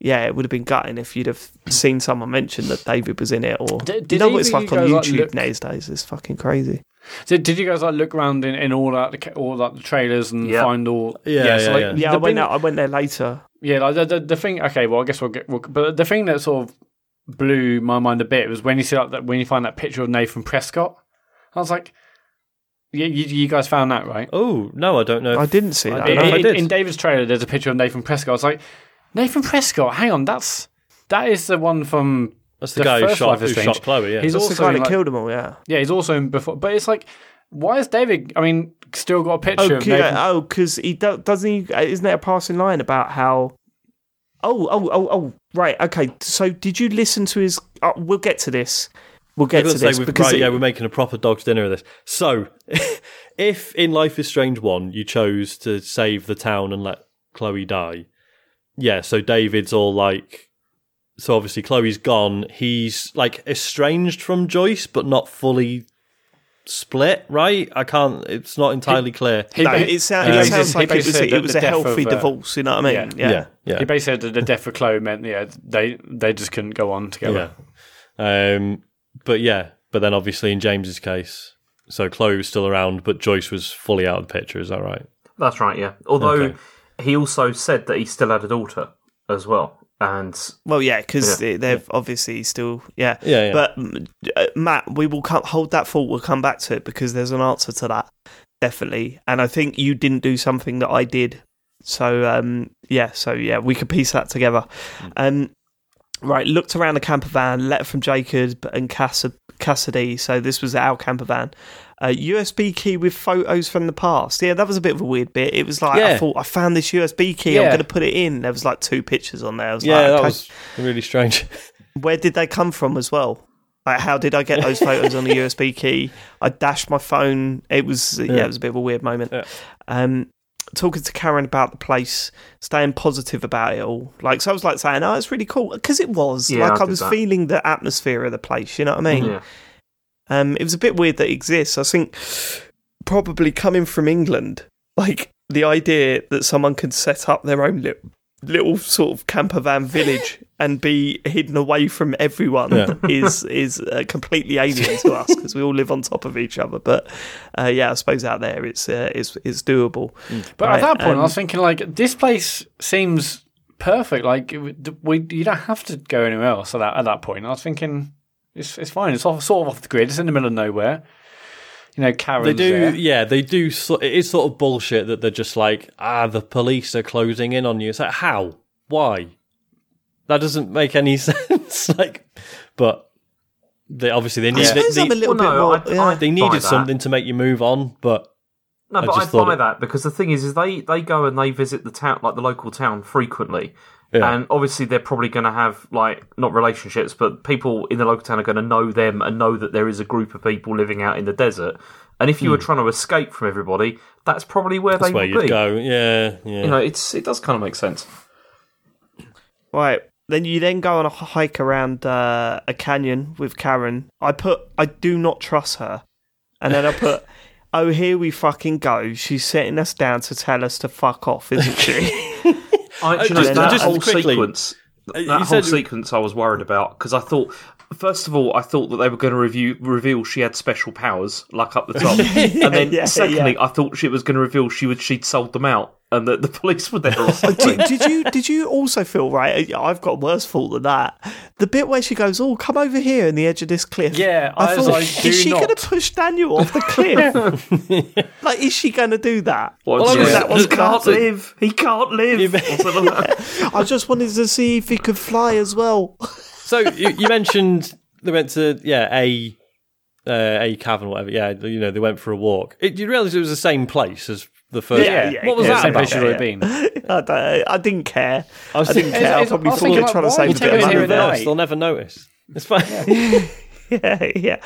yeah, it would have been gutting if you'd have seen someone mention that David was in it, or Did- you know what it's like on guys, like, YouTube look- these days. It's fucking crazy. Did, did you guys like look around in, in all that the all that the trailers and Yeah. find all? Yeah, so, yeah, like, yeah. Yeah, I the went out. I went there later. Yeah, like the, the the thing. Okay, well, I guess we'll get. We'll, but the thing that sort of blew my mind a bit was when you see like that when you find that picture of Nathan Prescott. I was like, yeah, you, you guys found that right? Oh no, I don't know. I didn't see I that. don't in, if I did. in David's trailer, there's a picture of Nathan Prescott. I was like, Nathan Prescott. Hang on, that's that is the one from. That's the, the guy who shot, who shot Chloe. Yeah. He's That's the also guy in, that like- killed them all. Yeah. Yeah, he's also in before, but it's like, why is David? I mean, still got a picture. of Okay, Nathan, oh, because he do, doesn't he? Isn't there a passing line about how? Oh, oh, oh, oh, right. Okay. So, did you listen to his? Uh, we'll get to this. We'll get to gonna this because right, it- yeah, we're making a proper dog's dinner of this. So, *laughs* if in Life is Strange one you chose to save the town and let Chloe die, yeah. So David's all like, so obviously Chloe's gone. He's like estranged from Joyce, but not fully split. Right? I can't. It's not entirely clear. he no, ba- it, sound, he it sounds like it was, basically it was a healthy of, uh, divorce. You know what I mean? yeah. yeah, yeah, He basically said that the death of Chloe meant yeah they they just couldn't go on together. yeah. Um, but yeah, but then obviously in James's case, so Chloe was still around, but Joyce was fully out of the picture. Is that right? That's right, yeah. Although Okay. he also said that he still had a daughter as well. And Well, yeah, because Yeah. they've obviously still, yeah, Yeah, yeah. But mm, uh, Mat, we will come, hold that thought. We'll come back to it because there's an answer to that, definitely. And I think you didn't do something that I did. So um, yeah, so yeah, we could piece that together. Um, right, looked around the camper van, letter from Jacob and Cass- Cassidy. So this was our camper van. Uh, USB key with photos from the past. Yeah, that was a bit of a weird bit. It was like I thought I found this USB key. I'm going to put it in. There was like two pictures on there. I was Yeah, like, that okay. was really strange. *laughs* where did they come from as well? Like, how did I get those photos on the *laughs* USB key? I dashed my phone. It was yeah, Yeah. it was a bit of a weird moment. Yeah. Um, talking to Karen about the place, staying positive about it all. Like, so I was like saying, "Oh, it's really cool," because it was. Yeah, like, I I, was that. feeling the atmosphere of the place. You know what I mean? yeah, Um, it was a bit weird that it exists. I think probably coming from England, like the idea that someone can set up their own little, little sort of camper van village *laughs* and be hidden away from everyone Yeah. *laughs* is is uh, completely alien to us because we all live on top of each other. But uh, yeah, I suppose out there it's uh, it's it's doable. But Right, at that point, um, I was thinking like this place seems perfect. Like it we, you don't have to go anywhere else at that at that point. I was thinking it's it's fine. It's off, sort of off the grid. It's in the middle of nowhere. You know, Karen's They do, there. yeah, they do. So, it is sort of bullshit that they're just like, ah, the police are closing in on you. It's like, how? Why? That doesn't make any *laughs* sense. like, but they obviously they I need suppose they, I'm a little Well, no, bit more. I- yeah. I- they needed something to make you move on. But No, I but I, just thought buy it- that because the thing is, is they they go and they visit the town, like the local town, frequently, Yeah. and obviously they're probably going to have like not relationships, but people in the local town are going to know them and know that there is a group of people living out in the desert. And if you were trying to escape from everybody, that's probably where Hmm. that's they where would you'd be. go. Yeah, yeah. You know, it's it does kind of make sense. Right. Then you then go on a hike around uh, a canyon with Karen. I put, I do not trust her. And then I put, *laughs* oh, here we fucking go. She's setting us down to tell us to fuck off, isn't she? *laughs* I, you know, just- that just whole quickly, sequence, uh, you that whole sequence, I was worried about because I thought, first of all, I thought that they were going to review, reveal she had special powers, like up the top, *laughs* and then yeah, secondly, yeah. I thought she was going to reveal she would she'd sold them out and that the police were there or something. *laughs* did, did you did you also feel right? I've got a worse fault than that. The bit where she goes, "Oh, come over here in the edge of this cliff." Yeah, I, I thought, like, is she not. going to push Daniel off the cliff? *laughs* like, is she going to do that? Well, Well, I was- that one he can't can't live. He can't live. or something. *laughs* I just wanted to see if he could fly as well. So you, you mentioned they went to yeah a uh, a cavern, whatever. Yeah, you know they went for a walk. It, you realise it was the same place as the first. Yeah, yeah, what was yeah, that same about? place you've been. *laughs* I, don't, I didn't care. I was I didn't thinking, care. I it's- probably I was thought thinking, trying to save why a you bit take of us in here money. at night? reverse. They'll never notice. *laughs* It's fine. *laughs* yeah, yeah.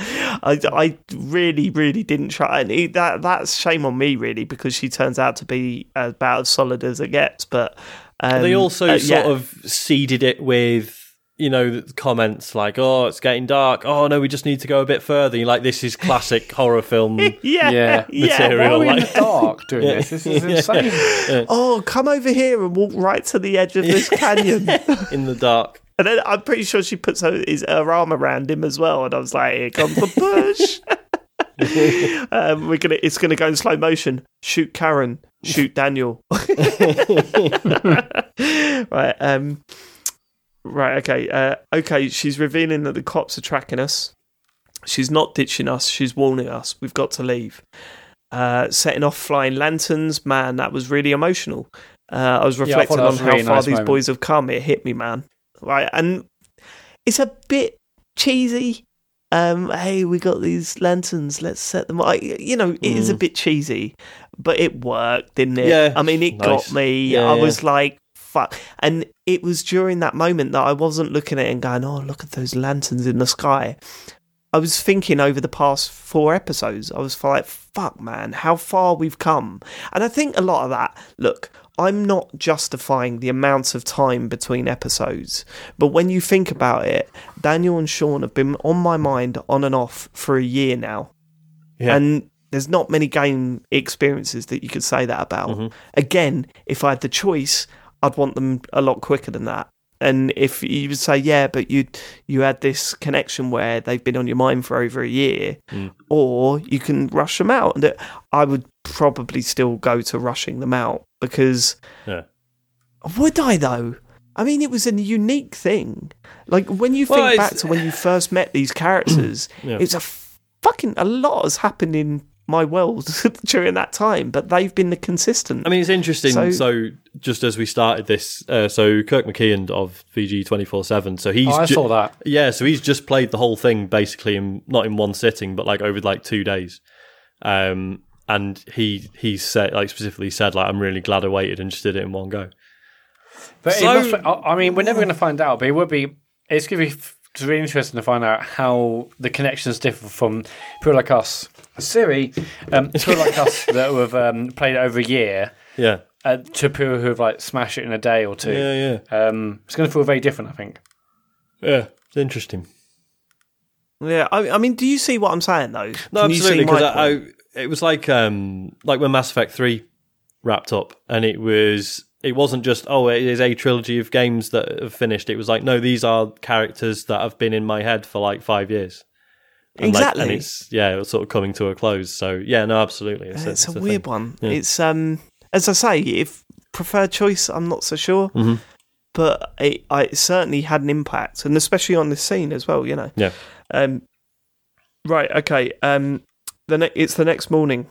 I, I really, really didn't try, and it, that that's shame on me, really, because she turns out to be about as solid as it gets. But um, they also uh, sort yeah. of seeded it with you know comments like oh it's getting dark oh no we just need to go a bit further You're like this is classic *laughs* horror film *laughs* yeah, Yeah. yeah. Why Material. are we in like- the dark doing this? This is *laughs* insane. Oh, come over here and walk right to the edge of this canyon. in the dark and then I'm pretty sure she puts her, his, her arm around him as well. And I was like, here comes the push. um, we're gonna. It's gonna go in slow motion. Shoot Karen. Shoot Daniel. right. Um. Right. Okay. Uh, okay. She's revealing that the cops are tracking us. She's not ditching us. She's warning us. We've got to leave. Uh, setting off flying lanterns. Man, that was really emotional. Uh, I was Yeah, I reflecting on was how really far nice these moment. boys have come. It hit me, man. Right, and it's a bit cheesy. Um, hey, we got these lanterns. Let's set them. I, you know, it is a bit cheesy, but it worked, didn't it? Yeah, I mean, it nice. got me. Yeah, I yeah. was like, fuck. And it was during that moment that I wasn't looking at it and going, oh, look at those lanterns in the sky. I was thinking over the past four episodes, I was like, fuck, man, how far we've come. And I think a lot of that, look, I'm not justifying the amount of time between episodes, but when you think about it, Daniel and Sean have been on my mind on and off for a year now. Yeah. And there's not many game experiences that you could say that about. Mm-hmm. Again, if I had the choice, I'd want them a lot quicker than that. And if you would say, yeah, but you you had this connection where they've been on your mind for over a year, Mm. or you can rush them out. And I would probably still go to rushing them out because Yeah. would I though? I mean, it was a unique thing. Like when you think Well, back to when you first met these *clears throat* characters, Yeah. it's a fucking a lot has happened in my world *laughs* during that time, but they've been the consistent. I mean, it's interesting. So, So- just as we started this, uh, so Kirk McKeand of VG twenty four seven. So he's Oh, I ju- saw that. Yeah, so he's just played the whole thing basically in not in one sitting, but like over like two days. Um, and he he said like specifically said like I'm really glad I waited and just did it in one go. But So- it must, I I mean, we're never going to find out, but it would be. It's going to be it's really interesting to find out how the connections differ from people like us. Siri, um, *laughs* people like us that have um, played it over a year Yeah, uh, to people who have like smashed it in a day or two. yeah, yeah, Um, it's going to feel very different, I think. yeah. It's interesting. yeah, I, I mean, do you see what I'm saying though? No, Can absolutely. Because I. I, it was like um like when Mass Effect three wrapped up, and it was it wasn't just oh it is a trilogy of games that have finished. It was like no, these are characters that have been in my head for like five years. And like- Exactly. and it's yeah, it's sort of coming to a close. So yeah, no, absolutely. it's, a, thing. weird one. Yeah. It's um, as I say, if preferred choice, I'm not so sure, Mhm. but it, I it certainly had an impact, and especially on this scene as well. You know. Yeah. Um. Right. Okay. Um. The ne- it's the next morning.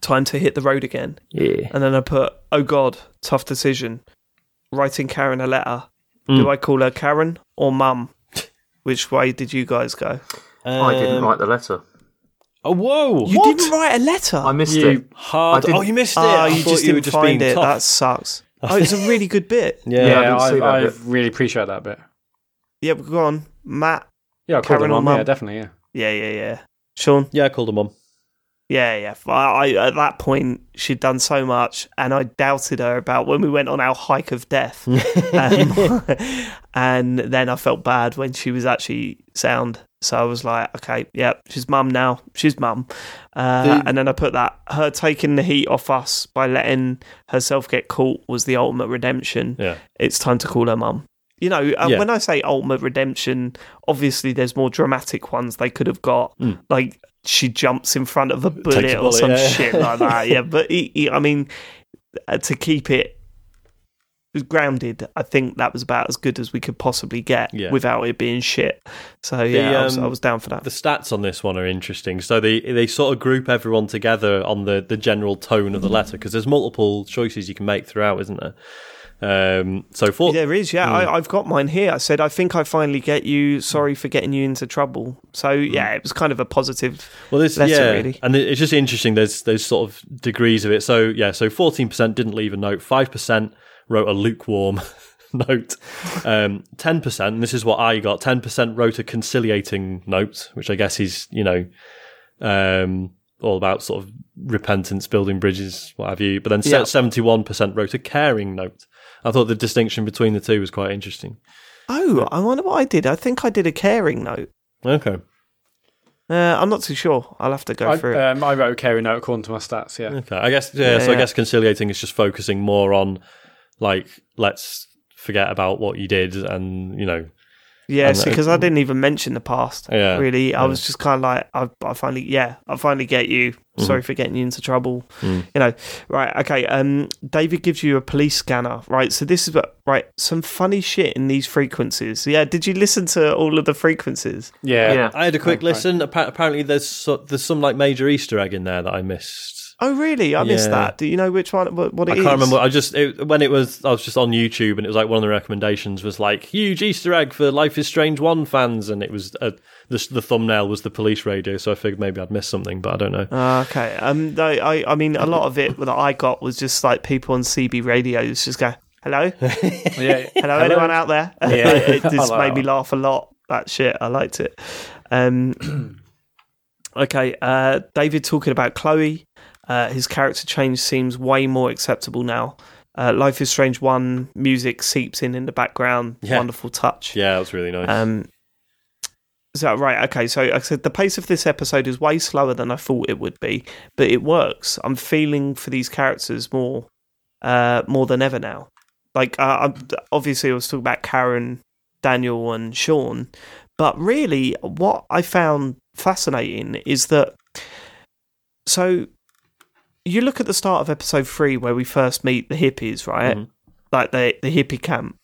Time to hit the road again. Yeah. And then I put, oh God, tough decision. Writing Karen a letter. Mm. Do I call her Karen or Mum? *laughs* Which way did you guys go? I didn't Um, write the letter. Oh whoa! You what? didn't write a letter. I missed You- it. Hard. Oh, you missed it. Oh, I you just you didn't just find being it. tough. That sucks. *laughs* Oh, it's a really good bit. Yeah. Yeah, I I, that I, bit. really appreciate that bit. Yeah, but go on, Mat. Yeah, I called Karen him or. Mum? Yeah, definitely. Yeah. Yeah, yeah, yeah. Sean. Yeah, I called her mum. Yeah, yeah. I, I, at that point, she'd done so much, and I doubted her about when we went on our hike of death. um, *laughs* *laughs* and then I felt bad when she was actually sound. So I was like, okay, yeah, she's mum now. She's mum. Uh, and then I put that her taking the heat off us by letting herself get caught was the ultimate redemption. Yeah. It's time to call her mum. You know, uh, Yeah. when I say ultimate redemption, obviously there's more dramatic ones they could have got. Mm. Like she jumps in front of a bullet, a or some yeah. shit like that. *laughs* Yeah, but he, he- I mean, uh, to keep it grounded, I think that was about as good as we could possibly get Yeah. without it being shit. So yeah, I, was, um, I was down for that. The stats on this one are interesting. So they they sort of group everyone together on the, the general tone of the letter because there's multiple choices you can make throughout, isn't there? Um, so for There is, yeah. I, I've got mine here. I said, I think I finally get you. Sorry for getting you into trouble. So yeah, it was kind of a positive. well, there's letter, yeah, really. and it's just interesting. There's there's sort of degrees of it. So yeah, so 14% didn't leave a note. Five percent wrote a lukewarm *laughs* note. Um, 10%, this is what I got. 10% wrote a conciliating note, which I guess is you know um, all about sort of repentance, building bridges, what have you. But then Yeah. seventy one percent wrote a caring note. I thought the distinction between the two was quite interesting. Oh, I wonder what I did. I think I did a caring note. Okay, Uh, I'm not too sure. I'll have to go I, through it. um, I wrote a caring note according to my stats. Yeah, okay. I guess yeah. so I guess conciliating is just focusing more on like let's forget about what you did, and you know, Yeah, and, uh, because I didn't even mention the past. Yeah, really. I yeah. was just kind of like, I, I finally, yeah, I finally get you. Sorry Mm-hmm. for getting you into trouble. Mm. You know, right? Okay. Um, David gives you a police scanner, right? So this is what, right? Some funny shit in these frequencies. Yeah. Did you listen to all of the frequencies? yeah, Yeah. I had a quick Okay. listen. Appa- Apparently, there's so, there's some like major Easter egg in there that I missed. Oh, really? I missed that. Do you know which one? What, what it I is? can't remember. I just it, when it was I was just on YouTube and it was like one of the recommendations was like huge Easter egg for Life is Strange one fans, and it was uh, the the thumbnail was the police radio. So I figured maybe I'd missed something, but I don't know. Ah, okay. Um, no, I, I mean, a lot of it that I got was just like people on CB radios just go, "Hello, *laughs* yeah. *laughs* hello, anyone out there?" Yeah. *laughs* it just like made me one. laugh a lot. That shit, I liked it. Um, *clears throat* okay, uh, David talking about Chloe. Uh, his character change seems way more acceptable now. Uh, Life is Strange one music seeps in in the background. Yeah. Wonderful touch. Yeah, that was really nice. Um, so right, okay. So I said the pace of this episode is way slower than I thought it would be, but it works. I'm feeling for these characters more, uh, more than ever now. Like, uh, I'm, obviously, I was talking about Karen, Daniel, and Sean, but really, what I found fascinating is that. So, you look at the start of episode three where we first meet the hippies, right? Mhm. Like the the hippie camp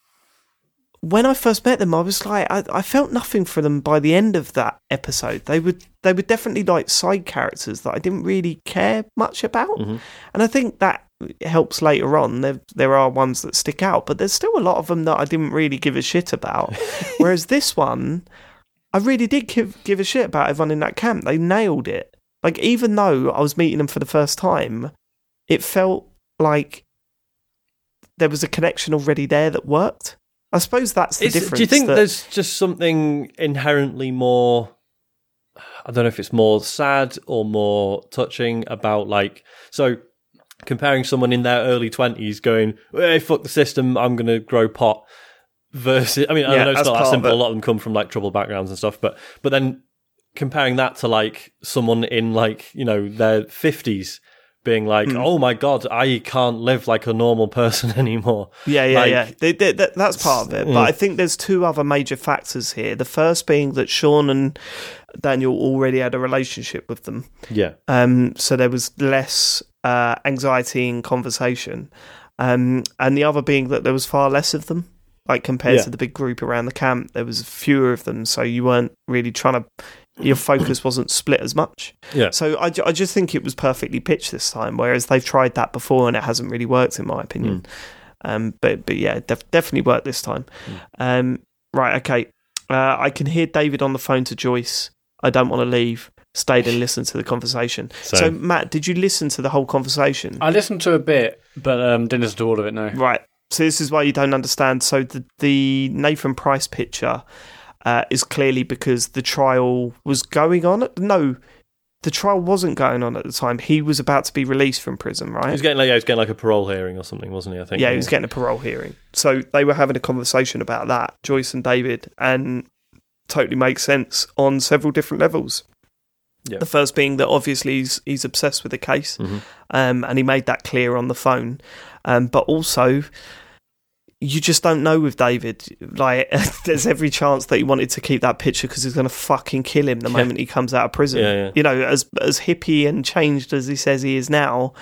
when I first met them, I was like, I, I felt nothing for them by the end of that episode. They would, they were definitely like side characters that I didn't really care much about, Mhm. and I think that helps later on. There, there are ones that stick out, but there's still a lot of them that I didn't really give a shit about. *laughs* Whereas this one, I really did give give a shit about everyone in that camp. They nailed it. Like even though I was meeting them for the first time, it felt like there was a connection already there that worked. I suppose that's the Is- difference. do you think that- there's just something inherently more? I don't know if it's more sad or more touching about like so comparing someone in their early twenties going, "Hey, fuck the system, I'm going to grow pot." Versus, I mean, I Yeah, know it's not that simple. A lot of them come from like troubled backgrounds and stuff, but but then comparing that to like someone in like you know their fifties being like, Hmm. "Oh my god, I can't live like a normal *laughs* person anymore." Yeah, yeah, Like- yeah. They, they, that, that's part of it. But Mm. I think there's two other major factors here. The first being that Sean and Daniel already had a relationship with them. Yeah, Um, so there was less uh, anxiety in conversation. Um, and the other being that there was far less of them. Like compared Yeah. to the big group around the camp, there was fewer of them. So you weren't really trying to, your focus wasn't split as much. yeah. So I, I just think it was perfectly pitched this time, whereas they've tried that before and it hasn't really worked, in my opinion. Um, but but yeah, def- definitely worked this time. Um, right, okay. Uh, I can hear David on the phone to Joyce. I don't want to leave. Stayed and listened to the conversation. So, So- Mat, did you listen to the whole conversation? I listened to a bit, but um, didn't listen to all of it. No. Right. So this is why you don't understand. So the the Nathan Price picture uh, is clearly because the trial was going on. No, the trial wasn't going on at the time. He was about to be released from prison, right? He was getting like yeah, he was getting like a parole hearing or something, wasn't he? I think. yeah, he was getting a parole hearing. So they were having a conversation about that, Joyce and David, and totally makes sense on several different levels. Yeah. The first being that obviously he's he's obsessed with the case, Mhm. um, and he made that clear on the phone. Um, but also, you just don't know with David. Like, *laughs* there's every chance that he wanted to keep that picture because he's going to fucking kill him the Yeah. moment he comes out of prison. Yeah, yeah. You know, as as hippie and changed as he says he is now,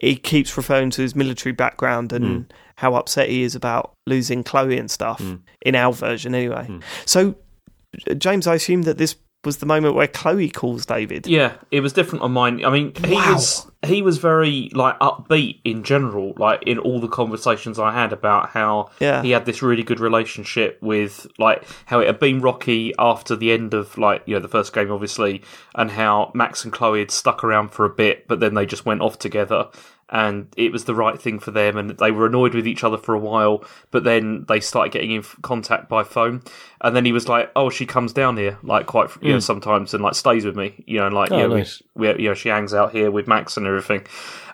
he keeps referring to his military background and Hmm. how upset he is about losing Chloe and stuff Hmm. in our version anyway. So, James, I assume that this was the moment where Chloe calls David. Yeah, it was different on mine. I mean, he was he was very like upbeat in general, like in all the conversations I had about how Yeah. he had this really good relationship with like how it had been rocky after the end of like you know the first game, obviously, and how Max and Chloe had stuck around for a bit, but then they just went off together. And it was the right thing for them, and they were annoyed with each other for a while. But then they started getting in contact by phone, and then he was like, "Oh, she comes down here like quite you know mm. sometimes and like stays with me, you know, and like Oh, you know, we- nice. we, you know, she hangs out here with Max and everything.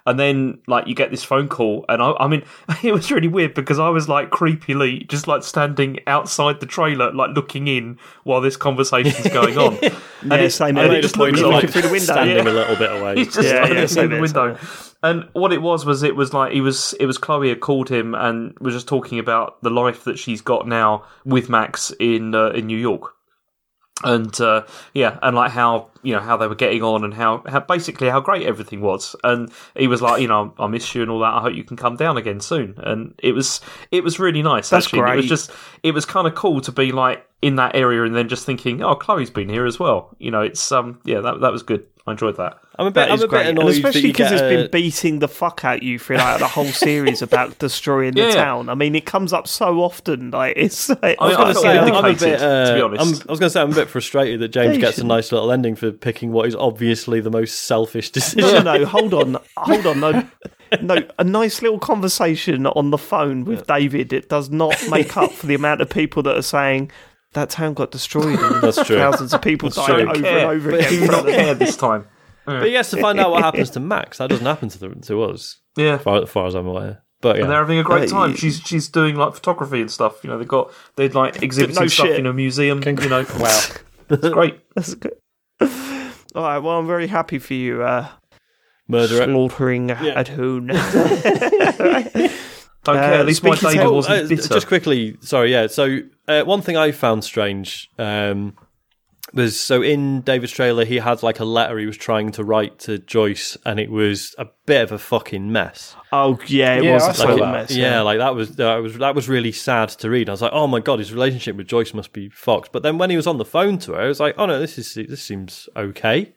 And then, like, you get this phone call, and I, I mean, *laughs* it was really weird because I was like creepily just like standing outside the trailer, like looking in while this conversation's going on. *laughs* and Yeah, it, same and it just looks of like looking through the window. *laughs* standing Yeah. a little bit away. He's just Yeah, standing yeah, in the window. And what it was was it was like he was it was Chloe had called him and was just talking about the life that she's got now with Max in uh, in New York. And uh, yeah, and like how you know how they were getting on and how, how basically how great everything was. And he was like, you know, I miss you and all that. I hope you can come down again soon. And it was it was really nice. That's actually. And It was just it was kind of cool to be like in that area and then just thinking, oh, Chloe's been here as well. You know, it's um yeah that that was good. I enjoyed that. I'm a bit, That I'm a bit great, and annoyed that especially because it's a- been beating the fuck out you for like the whole series *laughs* about destroying the Yeah. town. I mean, it comes up so often. Like it's. *laughs* Like, I was going to say, I'm, I'm a bit. Uh, to be I'm. I was going to say, I'm a bit frustrated that James gets a nice little ending for picking what is obviously the most selfish decision. no, *laughs* no, hold on, hold on, no, no. A nice little conversation on the phone with David. It does not make up for the amount of people that are saying that town got destroyed. And *laughs* That's true. Thousands of people died true. over and over But again. he in not front of them. care this time. *laughs* But he has to find out what happens to Max. That doesn't happen to, the, to us, Yeah. far, as far as I'm aware. But And they're having a great time. y- She's she's doing like photography and stuff. You know, they've got they'd like exhibiting No stuff shit. in a museum. You know, *laughs* wow, it's great. That's good. All right. Well, I'm very happy for you. Uh, murderer. slaughtering a tune. Don't Uh, care. At least my speaking to- David Oh, wasn't uh, bitter. just quickly, sorry, yeah. So uh, one thing I found strange um, was so in David's trailer he had like a letter he was trying to write to Joyce, and it was a bit of a fucking mess. oh yeah, it Yeah, was I a saw total that. mess. yeah, like that was that was that was really sad to read. I was like, oh my god, his relationship with Joyce must be fucked. But then when he was on the phone to her, I was like, oh no, this is this seems okay.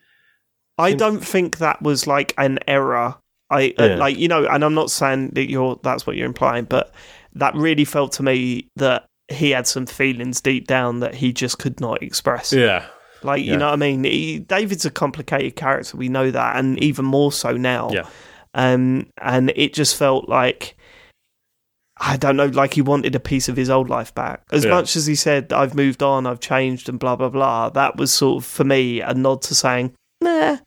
I don't think that was like an error. I uh, like you know, and I'm not saying that you're that's what you're implying, but that really felt to me that he had some feelings deep down that he just could not express. Yeah, Like you know what I mean? He, David's a complicated character, we know that, and even more so now. yeah. Um, and it just felt like I don't know, like he wanted a piece of his old life back. As Yeah. much as he said, "I've moved on, I've changed," and blah blah blah, that was sort of for me a nod to saying, "Nah,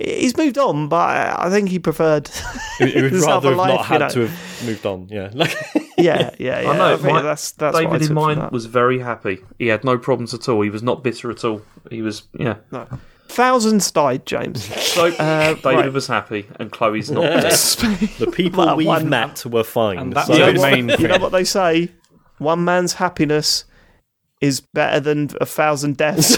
he's moved on," but I I think he preferred. *laughs* He, he would his rather other have not had you know. to have moved on. Yeah, *laughs* like yeah, yeah, yeah. I know, think my- that's that's what I David in from mind was very happy. He had no problems at all. He was not bitter at all. He was yeah. No. Thousands died, James. *laughs* So uh, David right. was happy, and Chloe's not. the people Well, we've one- met were fine. And that's so- the what, main you know what they say? One man's happiness is better than a thousand deaths.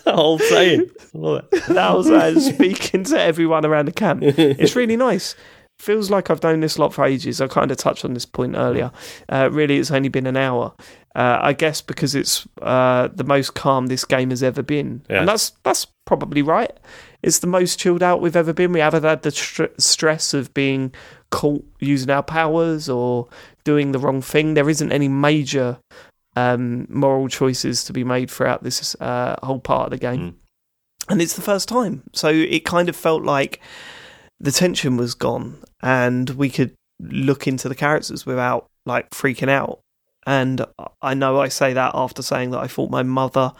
*laughs* the whole saying. Love it. that was uh, speaking to everyone around the camp. *laughs* It's really nice. Feels like I've known this lot for ages. I kind of touched on this point earlier. Uh, really, it's only been an hour. Uh, I guess because it's uh, the most calm this game has ever been, Yeah. and that's that's probably right. It's the most chilled out we've ever been. We haven't had the str- stress of being caught using our powers or doing the wrong thing. There isn't any major um, moral choices to be made throughout this uh, whole part of the game Mm. and it's the first time so it kind of felt like the tension was gone and we could look into the characters without like freaking out and i know i say that after saying that i thought my mother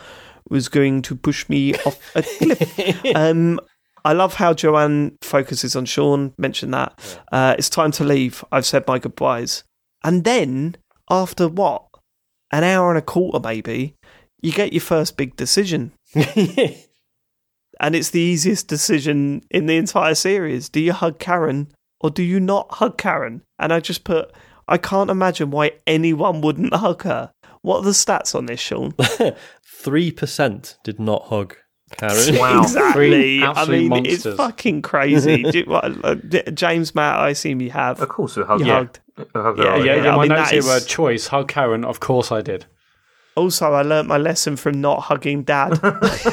was going to push me off a cliff *laughs* um I love how Joanne focuses on Sean. Mentioned that. Uh, it's time to leave. I've said my goodbyes. And then, after what? An hour and a quarter, maybe, you get your first big decision *laughs* and it's the easiest decision in the entire series. Do you hug Karen or do you not hug Karen? And I just put, I can't imagine why anyone wouldn't hug her. What are the stats on this, Sean? *laughs* Three percent did not hug Karen. *laughs* Wow. Exactly. Three I absolute mean, it's fucking crazy. You- what, uh, James, Mat, I assume you have. Of course, we hugged. You yeah. hugged. I hugged Yeah, Yeah, yeah, I my mean, notes that here were choice. Hug Karen. Of course I did. Also, I learnt my lesson from not hugging dad. *laughs* *laughs* It's,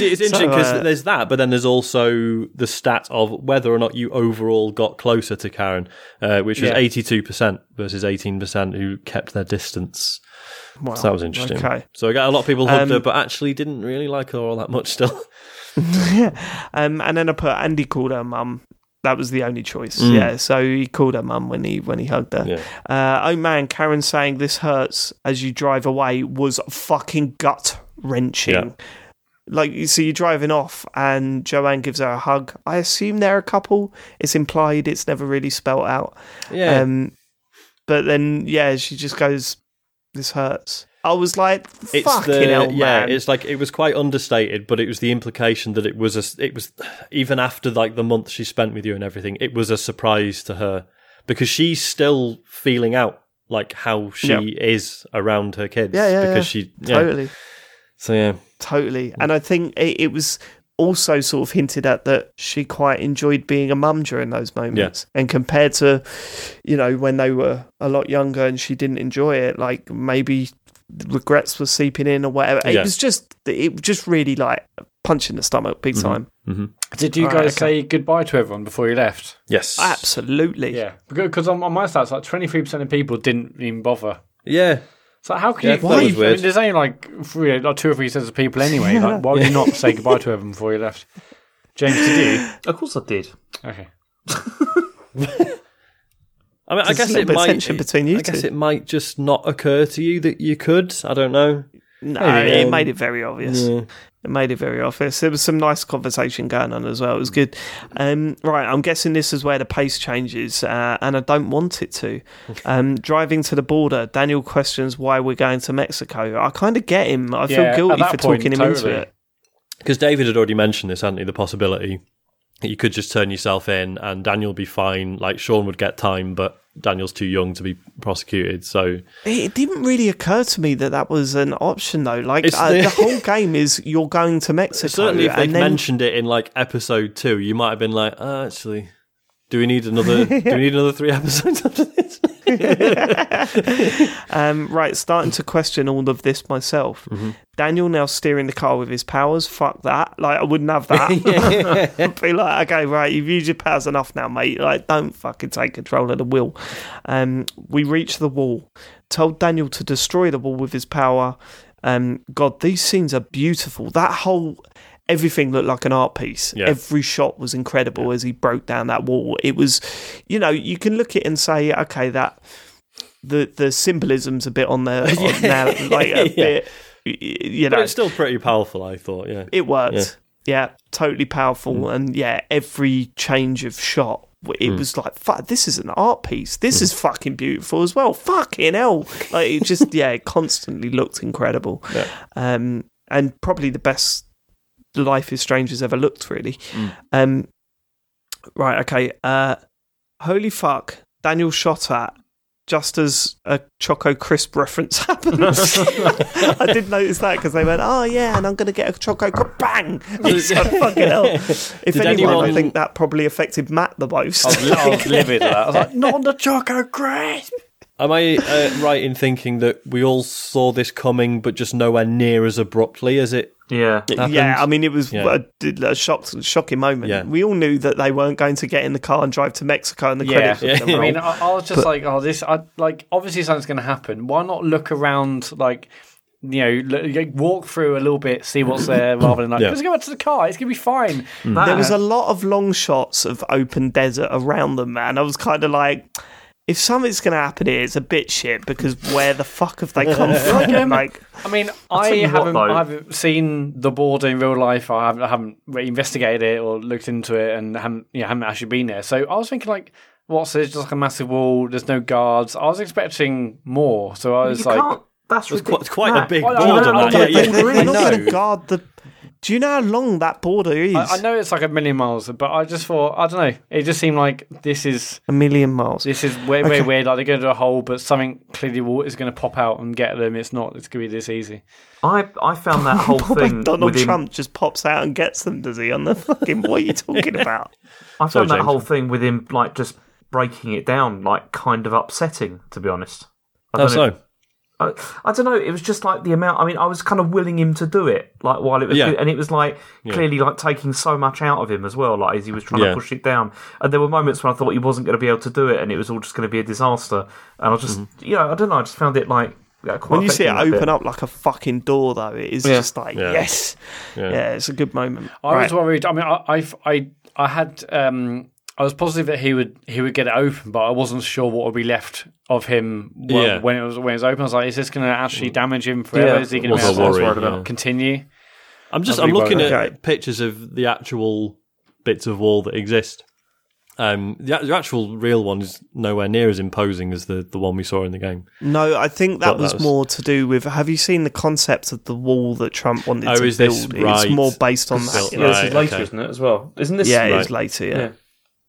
it's interesting because uh, there's that, but then there's also the stat of whether or not you overall got closer to Karen, uh, which was Yeah. 82% versus 18% who kept their distance. Wow. So that was interesting. Okay. So I got a lot of people hugged Um, her, but actually didn't really like her all that much still. *laughs* Um, and then I put Andy called her mum. That was the only choice. Mm. Yeah, so he called her mum when he when he hugged her. Yeah. Uh, oh man, Karen saying this hurts as you drive away was fucking gut wrenching. Yeah. Like you see, you're driving off, and Joanne gives her a hug. I assume they're a couple. It's implied. It's never really spelt out. Yeah. Um, but then, yeah, she just goes, "This hurts." I was like, it's "Fucking the hell, yeah. man!" It's like it was quite understated, but it was the implication that it was a. It was even after like the month she spent with you and everything. It was a surprise to her because she's still feeling out like how she Yeah. is around her kids. Yeah, yeah, because yeah. she yeah. totally. So yeah, Totally. And I think it, it was also sort of hinted at that she quite enjoyed being a mum during those moments. And compared to, you know, when they were a lot younger and she didn't enjoy it, like maybe regrets were seeping in or whatever. It Yeah. was just, it was just really like a punch in the stomach, big time. Did you All right, guys okay. say goodbye to everyone before you left? yes, Absolutely. Yeah, because on, on my stats, like twenty three percent of people didn't even bother. yeah. So how can Yeah, you? that was? I mean, there's only like three, like two or three sets of people anyway. *laughs* Like, why would you not say goodbye to everyone before you left? James, did you? Of course, I did. Okay. *laughs* I mean, I There's guess it might. tension between you I guess it might just not occur to you that you could. I don't know. No, Maybe, it um, made it very obvious. Yeah. It made it very obvious. There was some nice conversation going on as well. It was good. Um, right, I'm guessing this is where the pace changes, uh, and I don't want it to. *laughs* Um, driving to the border, Daniel questions why we're going to Mexico. I kind of get him. I Yeah, feel guilty for point, talking him totally. into it. Because David had already mentioned this, hadn't he? The possibility you could just turn yourself in and Daniel would be fine. Like Sean would get time, but Daniel's too young to be prosecuted. So It didn't really occur to me that that was an option, though. Like uh, the- whole game is you're going to Mexico, certainly, if they'd then mentioned it in like episode two, you might have been like, oh, actually, do we need another? *laughs* do we need another three episodes after this? *laughs* Um, right, starting to question all of this myself. Mm-hmm. Daniel now steering the car with his powers. Fuck that. Like, I wouldn't have that. *laughs* I'd be like, okay, right, you've used your powers enough now, mate. Like, don't fucking take control of the wheel. Um, we reach the wall. Told Daniel to destroy the wall with his power. Um, God, these scenes are beautiful. That whole. Everything looked like an art piece. Yeah. Every shot was incredible as he broke down that wall. It was, you know, you can look at it and say, okay, that the the symbolism's a bit on there *laughs* on now, like a *laughs* Yeah. bit you But know it's still pretty powerful, I thought. Yeah. it worked yeah, totally powerful mm. and yeah every change of shot it mm. was like fuck this is an art piece this mm. is fucking beautiful as well fucking hell like it just *laughs* yeah it constantly looked incredible Yeah. um and probably the best life is strange has ever looked really um right okay uh holy fuck daniel shot at just as a Choco Crisp reference *laughs* happens. *laughs* I did notice that because they went, oh yeah, and I'm going to get a Choco Crisp, bang! *laughs* It's fucking hell. If Did anyone, I think that probably affected Mat the most. I was, I was livid at that. I was like, not on the Choco Crisp. Am I uh, right in thinking that we all saw this coming, but just nowhere near as abruptly as it? Yeah. yeah. I mean, it was Yeah. a, a shock, shocking moment. Yeah. We all knew that they weren't going to get in the car and drive to Mexico, and the Yeah, credits were going I mean. I, I was just like, oh, this, I like, obviously something's going to happen. Why not look around, like, you know, look, walk through a little bit, see what's there, *coughs* rather than like, Yeah. let's go back to the car. It's going to be fine. There was a lot of long shots of open desert around them, man. I was kind of like, if something's going to happen here, it's a bit shit because where the fuck have they come *laughs* from? Um, like, I mean, I haven't, though. I haven't seen the border in real life. I haven't, I haven't really investigated it or looked into it, and haven't, you know, haven't actually been there. So I was thinking, like, what's this? Just like a massive wall. There's no guards. I was expecting more. So I was You like, can't. That's quite, quite a big Well, board I- on I- that. I- Yeah, they're I not going to know. guard the Do you know how long that border is? I, I know it's like a million miles, but I just thought I don't know. It just seemed like this is a million miles. this is way way Okay. weird. Like they go to a hole, but something clearly will- is going to pop out and get them. It's not. It's going to be this easy. I I found that whole *laughs* thing Donald within, Trump just pops out and gets them, does he? On the fucking what are you talking *laughs* about? I Sorry, found that James. whole thing with him like just breaking it down like kind of upsetting to be honest. I Oh, don't know. so I, I don't know. It was just like the amount. I mean, I was kind of willing him to do it, like while it was, Yeah. and it was like clearly like taking so much out of him as well, like as he was trying Yeah. to push it down. And there were moments when I thought he wasn't going to be able to do it, and it was all just going to be a disaster. And I was just, you know, I don't know. I just found it like yeah, quite Mm-hmm. When you see it open bit. up like a fucking door, though, it is Yeah. just like Yeah. yes, Yeah. yeah. it's a good moment. I Right. was worried. I mean, I, I, I, I had. Um, I was positive that he would he would get it open, but I wasn't sure what would be left of him when, Yeah. when it was when it was open. I was like, is this going to actually damage him forever? Yeah, is he going to be able worry, to worried about. yeah. continue? I'm just I'll I'm looking at Okay. pictures of the actual bits of wall that exist. Um, the, the actual real one is nowhere near as imposing as the, the one we saw in the game. No, I think that was, that was- more to do with. Have you seen the concept of the wall that Trump wanted Oh, to is this build? right? It's more based on that. Built- you Yeah, know? this is later, okay. isn't it? As well, isn't this? Yeah, right? it's later. Yeah. Yeah.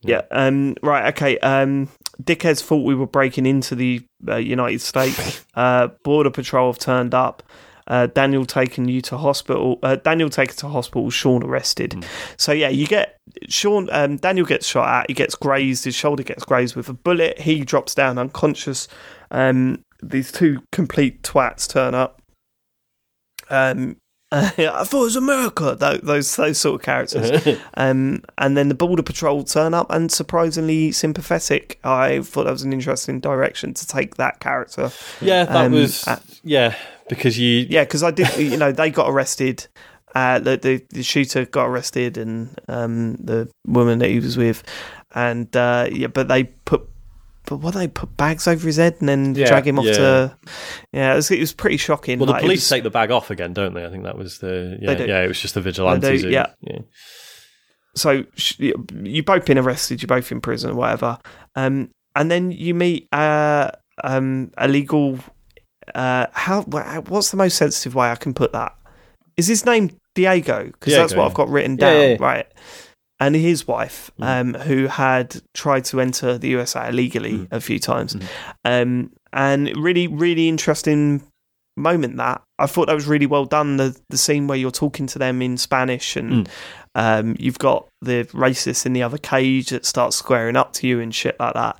Yeah. Um, right. Okay. Um, dickheads thought we were breaking into the uh, United States. *laughs* Uh, Border Patrol have turned up. Uh, Daniel taken you to hospital. Uh, Daniel taken to hospital. Sean arrested. So yeah, you get Sean. Um, Daniel gets shot at. He gets grazed. His shoulder gets grazed with a bullet. He drops down unconscious. Um, these two complete twats turn up. Um, *laughs* I thought it was America. Those those, those sort of characters. *laughs* Um, and then the border patrol turn up and surprisingly sympathetic. I thought that was an interesting direction to take that character. Yeah, that Um, was uh, yeah because you Yeah, because I did. You know, they got arrested. Uh, the, the the shooter got arrested, and um, the woman that he was with, and uh, yeah, but they put. But what they put bags over his head and then Yeah. drag him off Yeah. to, yeah, it was, it was pretty shocking. well the like, police was- take the bag off again, don't they? I think that was the yeah yeah it was just the vigilantes. who- yeah. yeah. so sh- you both been arrested, you're both in prison or whatever, um, and then you meet uh, um, a legal. Uh, how? What's the most sensitive way I can put that? Is his name Diego? Because that's what I've got written down, right? And his wife, Mm. um, who had tried to enter the USA illegally Mm. a few times, Mhm. um, and really, really interesting moment that I thought that was really well done. The the scene where you're talking to them in Spanish and Mm. um, you've got the racist in the other cage that starts squaring up to you and shit like that.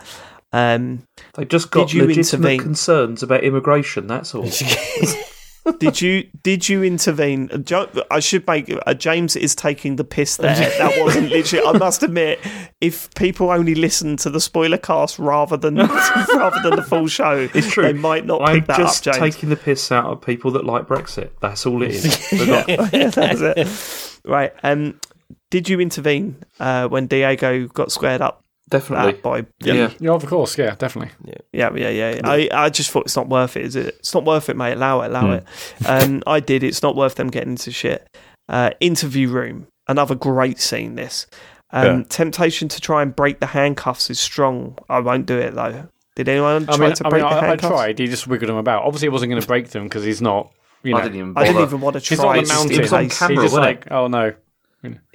Um, They just got legitimate intervene? concerns about immigration. That's all. *laughs* *laughs* did you did you intervene? Uh, I should make uh, James is taking the piss there. *laughs* That wasn't literally. I must admit, if people only listen to the spoiler cast rather than *laughs* rather than the full show, It's true. They might not I'm pick that just up, James. taking the piss out of people that like Brexit. That's all it is. *laughs* yeah, that's it. Right. Um, did you intervene uh, when Diego got squared up Definitely. at by? Yeah. Yeah, of course. Yeah, definitely. Yeah, yeah, yeah. I, I just thought it's not worth it. Is it? It's not worth it, mate. Allow it, allow Hmm. it. Um, I did. It's not worth them getting into shit. Uh, interview room. Another great scene. This um, Yeah. temptation to try and break the handcuffs is strong. I won't do it though. Did anyone I try mean, to I, break mean the I, I handcuffs? tried. He just wiggled them about. Obviously, he wasn't going to break them because he's not. You know, I didn't even I bother. didn't even want to he's try. not on the mountain. in was on camera, He's just wasn't like, oh no.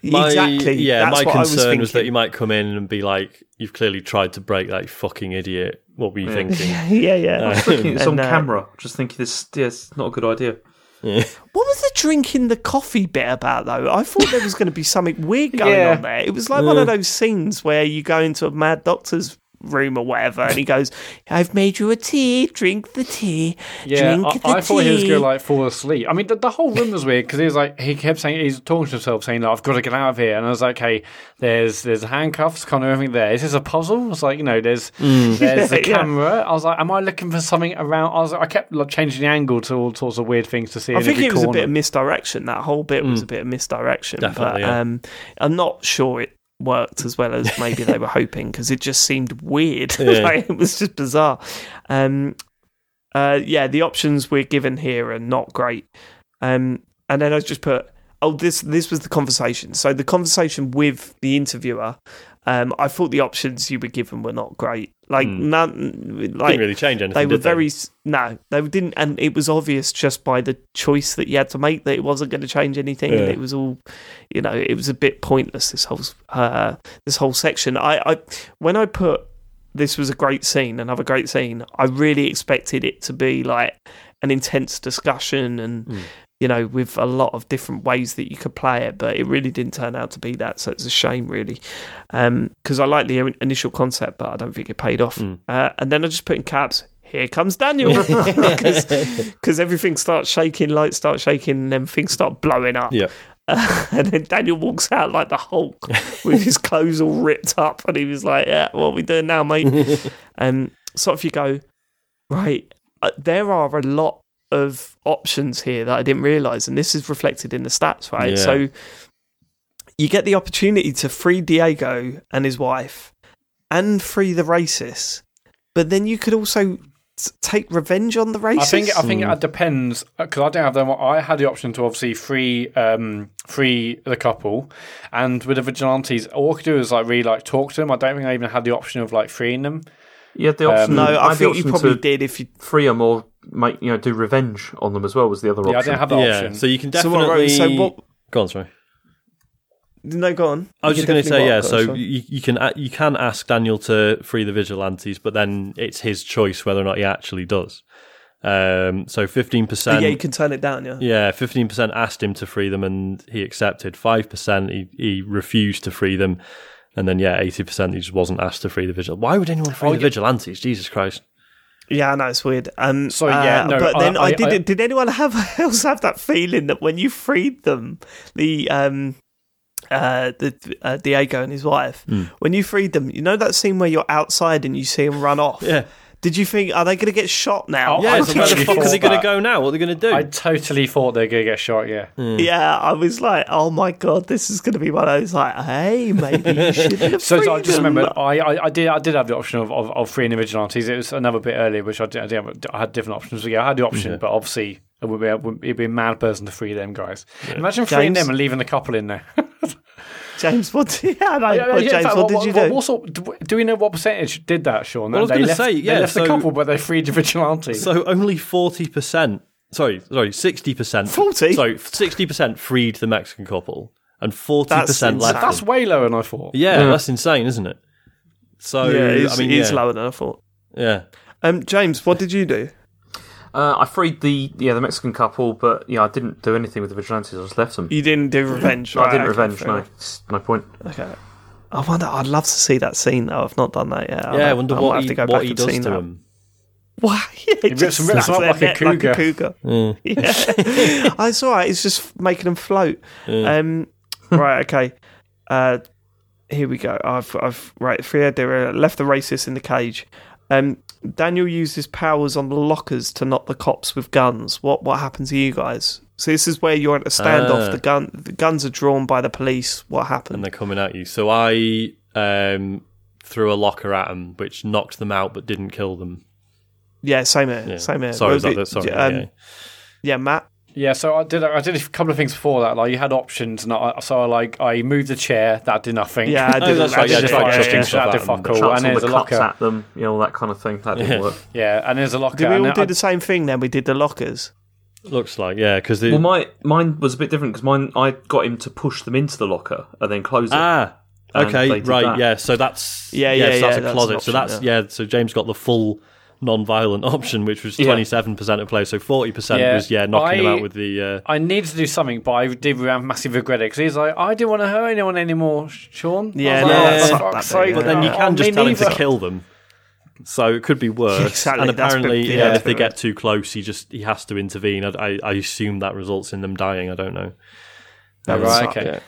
My- exactly. Yeah, That's my what I was concern was, that you might come in and be like, "You've clearly tried to break that, you fucking idiot." What were you Yeah. thinking? *laughs* yeah, yeah. I was thinking it's *laughs* on And, uh, camera. Just thinking this. Yeah, it's not a good idea. Yeah. *laughs* What was the drinking the coffee bit about though? I thought there was going to be something weird going Yeah. on there. It was like one of those scenes where you go into a mad doctor's room or whatever, and he goes, "I've made you a tea. Drink the tea. Yeah, drink I, the I thought he was going to like fall asleep. I mean, the, the whole room was weird because he was like he kept saying he's talking to himself, saying like, "I've got to get out of here," and I was like, "Hey, there's there's handcuffs, kind of everything there. Is this a puzzle?" It's like you know, there's *laughs* there's the Yeah. camera. I was like, "Am I looking for something around?" I was like, I kept like, changing the angle to all sorts of weird things to see. I in think every it was a bit of misdirection. That whole bit was a bit of misdirection. Definitely, but yeah. um, I'm not sure it worked as well as *laughs* maybe they were hoping because it just seemed weird. *laughs* Yeah. like, it was just bizarre. Um, uh, yeah, the options we're given here are not great. Um, and then I just put, oh, this this was the conversation. So the conversation with the interviewer, um, I thought the options you were given were not great. Like none, like Didn't really change anything. they were very s no, they didn't, and it was obvious just by the choice that you had to make that it wasn't going to change anything, and it was all, you know, it was a bit pointless. This whole uh, this whole section. I, I when I put this was a great scene, another great scene. I really expected it to be like an intense discussion and. Mm. You know, with a lot of different ways that you could play it, but it really didn't turn out to be that. So it's a shame, really, because I like the initial concept, but I don't think it paid off. Mm. Uh, and then I just put in caps. Here comes Daniel, *laughs* *laughs* because everything starts shaking, lights start shaking, and then things start blowing up. Yeah. Uh, *laughs* and then Daniel walks out like the Hulk with his clothes all ripped up, and he was like, "Yeah, what are we doing now, mate?" um, sort of you go, right. Uh, there are a lot of options here that I didn't realise, and this is reflected in the stats, right? Yeah. So you get the opportunity to free Diego and his wife, and free the racists, but then you could also take revenge on the racists. I think I think it depends because I don't have them. I had the option to obviously free um, free the couple, and with the vigilantes, all I could do is like really like talk to them. I don't think I even had the option of like freeing them. You had the option. no, I had think you probably did if you free them or make you know do revenge on them as well was the other Yeah, I option. didn't have that yeah. option. So you can So what, definitely. so what- Go on, sorry. no go on. I was You just going to say, yeah. what? Go on, So you, you can you can ask Daniel to free the vigilantes, but then it's his choice whether or not he actually does. Um, so fifteen percent. yeah, you can turn it down. Yeah, Yeah, fifteen percent asked him to free them, and he accepted. Five percent he, he refused to free them, and then yeah, eighty percent he just wasn't asked to free the vigil. Why would anyone free Oh, the yeah. vigilantes? Jesus Christ! yeah, I know it's weird. Um, So, yeah, uh, no, but then I- I, I- did. I- did anyone have *laughs* else have that feeling that when you freed them, the um, uh, the uh, Diego and his wife, Hmm. when you freed them, you know that scene where you're outside and you see them run off. Yeah, Did you think are they going to get shot now? Oh, yeah. I So where the totally fuck are they going to go now? What are they going to do? I totally thought they were going to get shot. Yeah, hmm. Yeah, I was like, oh my god, this is going to be one of those like, hey, maybe you should have *laughs* So, so I just them. remember I, I, I did I did have the option of, of, of freeing the vigilantes. It was another bit earlier, which I did, I, did have, I had different options. So yeah, I had the option, but obviously it would be a, it'd be a mad person to free them guys. Imagine freeing James? them and leaving the couple in there. *laughs* James, what? Did, *laughs* yeah, no, Yeah, yeah, James, fact, what, did you do? What sort, do, do we know what percentage did that, Sean? Well, I was they gonna left, say, they yeah, left the so- couple, but they freed the vigilante. So only forty percent. Sorry, sorry, sixty percent. 40? Sorry, sixty percent freed the Mexican couple, and forty percent insane. left. That's way lower than I thought. Yeah, Yeah. that's insane, isn't it? So yeah, it's, I mean, it's yeah, lower than I thought. yeah. Um, James, what did you do? Uh, I freed the yeah the Mexican couple, but yeah, I didn't do anything with the vigilantes. I just left them. You didn't do revenge. No, I didn't okay, revenge. No, it's my point. Okay. I wonder. I'd love to see that scene though. I've not done that yet. Yeah, I wonder might what have he, to go what back he and does see to that. him. *laughs* Why? Yeah, he rips- just rips snaps them up like a neck like a cougar. cougar. *laughs* *laughs* Yeah, it's all right. It's just making them float. Um, right. Okay. Uh, here we go. I've, I've right. Frieda left the racist in the cage. Um, Daniel used his powers on the lockers to knock the cops with guns. What what happened to you guys? So this is where you're at a standoff. Ah. The gun the guns are drawn by the police. What happened? and they're coming at you. So I um, threw a locker at them, which knocked them out but didn't kill them. yeah, same here. Yeah. Same here. Sorry, Well, is that the- the, sorry. um, yeah. yeah, Matt. Yeah, so I did. I did a couple of things before that. Like you had options, and I, so I like I moved the chair. That did nothing. Yeah, I *laughs* did. that's I right, did yeah, the tried fire, chucking yeah. stuff that did at them, fuck all. And all there's the a locker. at them, you know all that kind of thing. That didn't Yeah. work. *laughs* Yeah, and there's a locker. Did we and all I- do the same thing then? We did the lockers. Looks like yeah, because Well, my mine was a bit different because mine I got him to push them into the locker and then close it. ah. Okay, right, that. yeah. So that's Yeah, yeah, yeah, so that's yeah, a that's an closet. so option, that's yeah. So James got the full non-violent option, which was Yeah. twenty-seven percent of players. So forty percent Yeah, was yeah knocking them I- out with the. Uh, I needed to do something, but I did have massive regret it because he's like, I didn't want to hurt anyone anymore, Sean. I Yeah, was like, no, "Oh, that's not fuck's that big, sake." but then you Oh, can just me tell him to kill them. So it could be worse. Exactly, And that's apparently, been- yeah, yeah, if they get too close, he just he has to intervene. I, I, I assume that results in them dying. I don't know. Oh, That right, sucked. okay.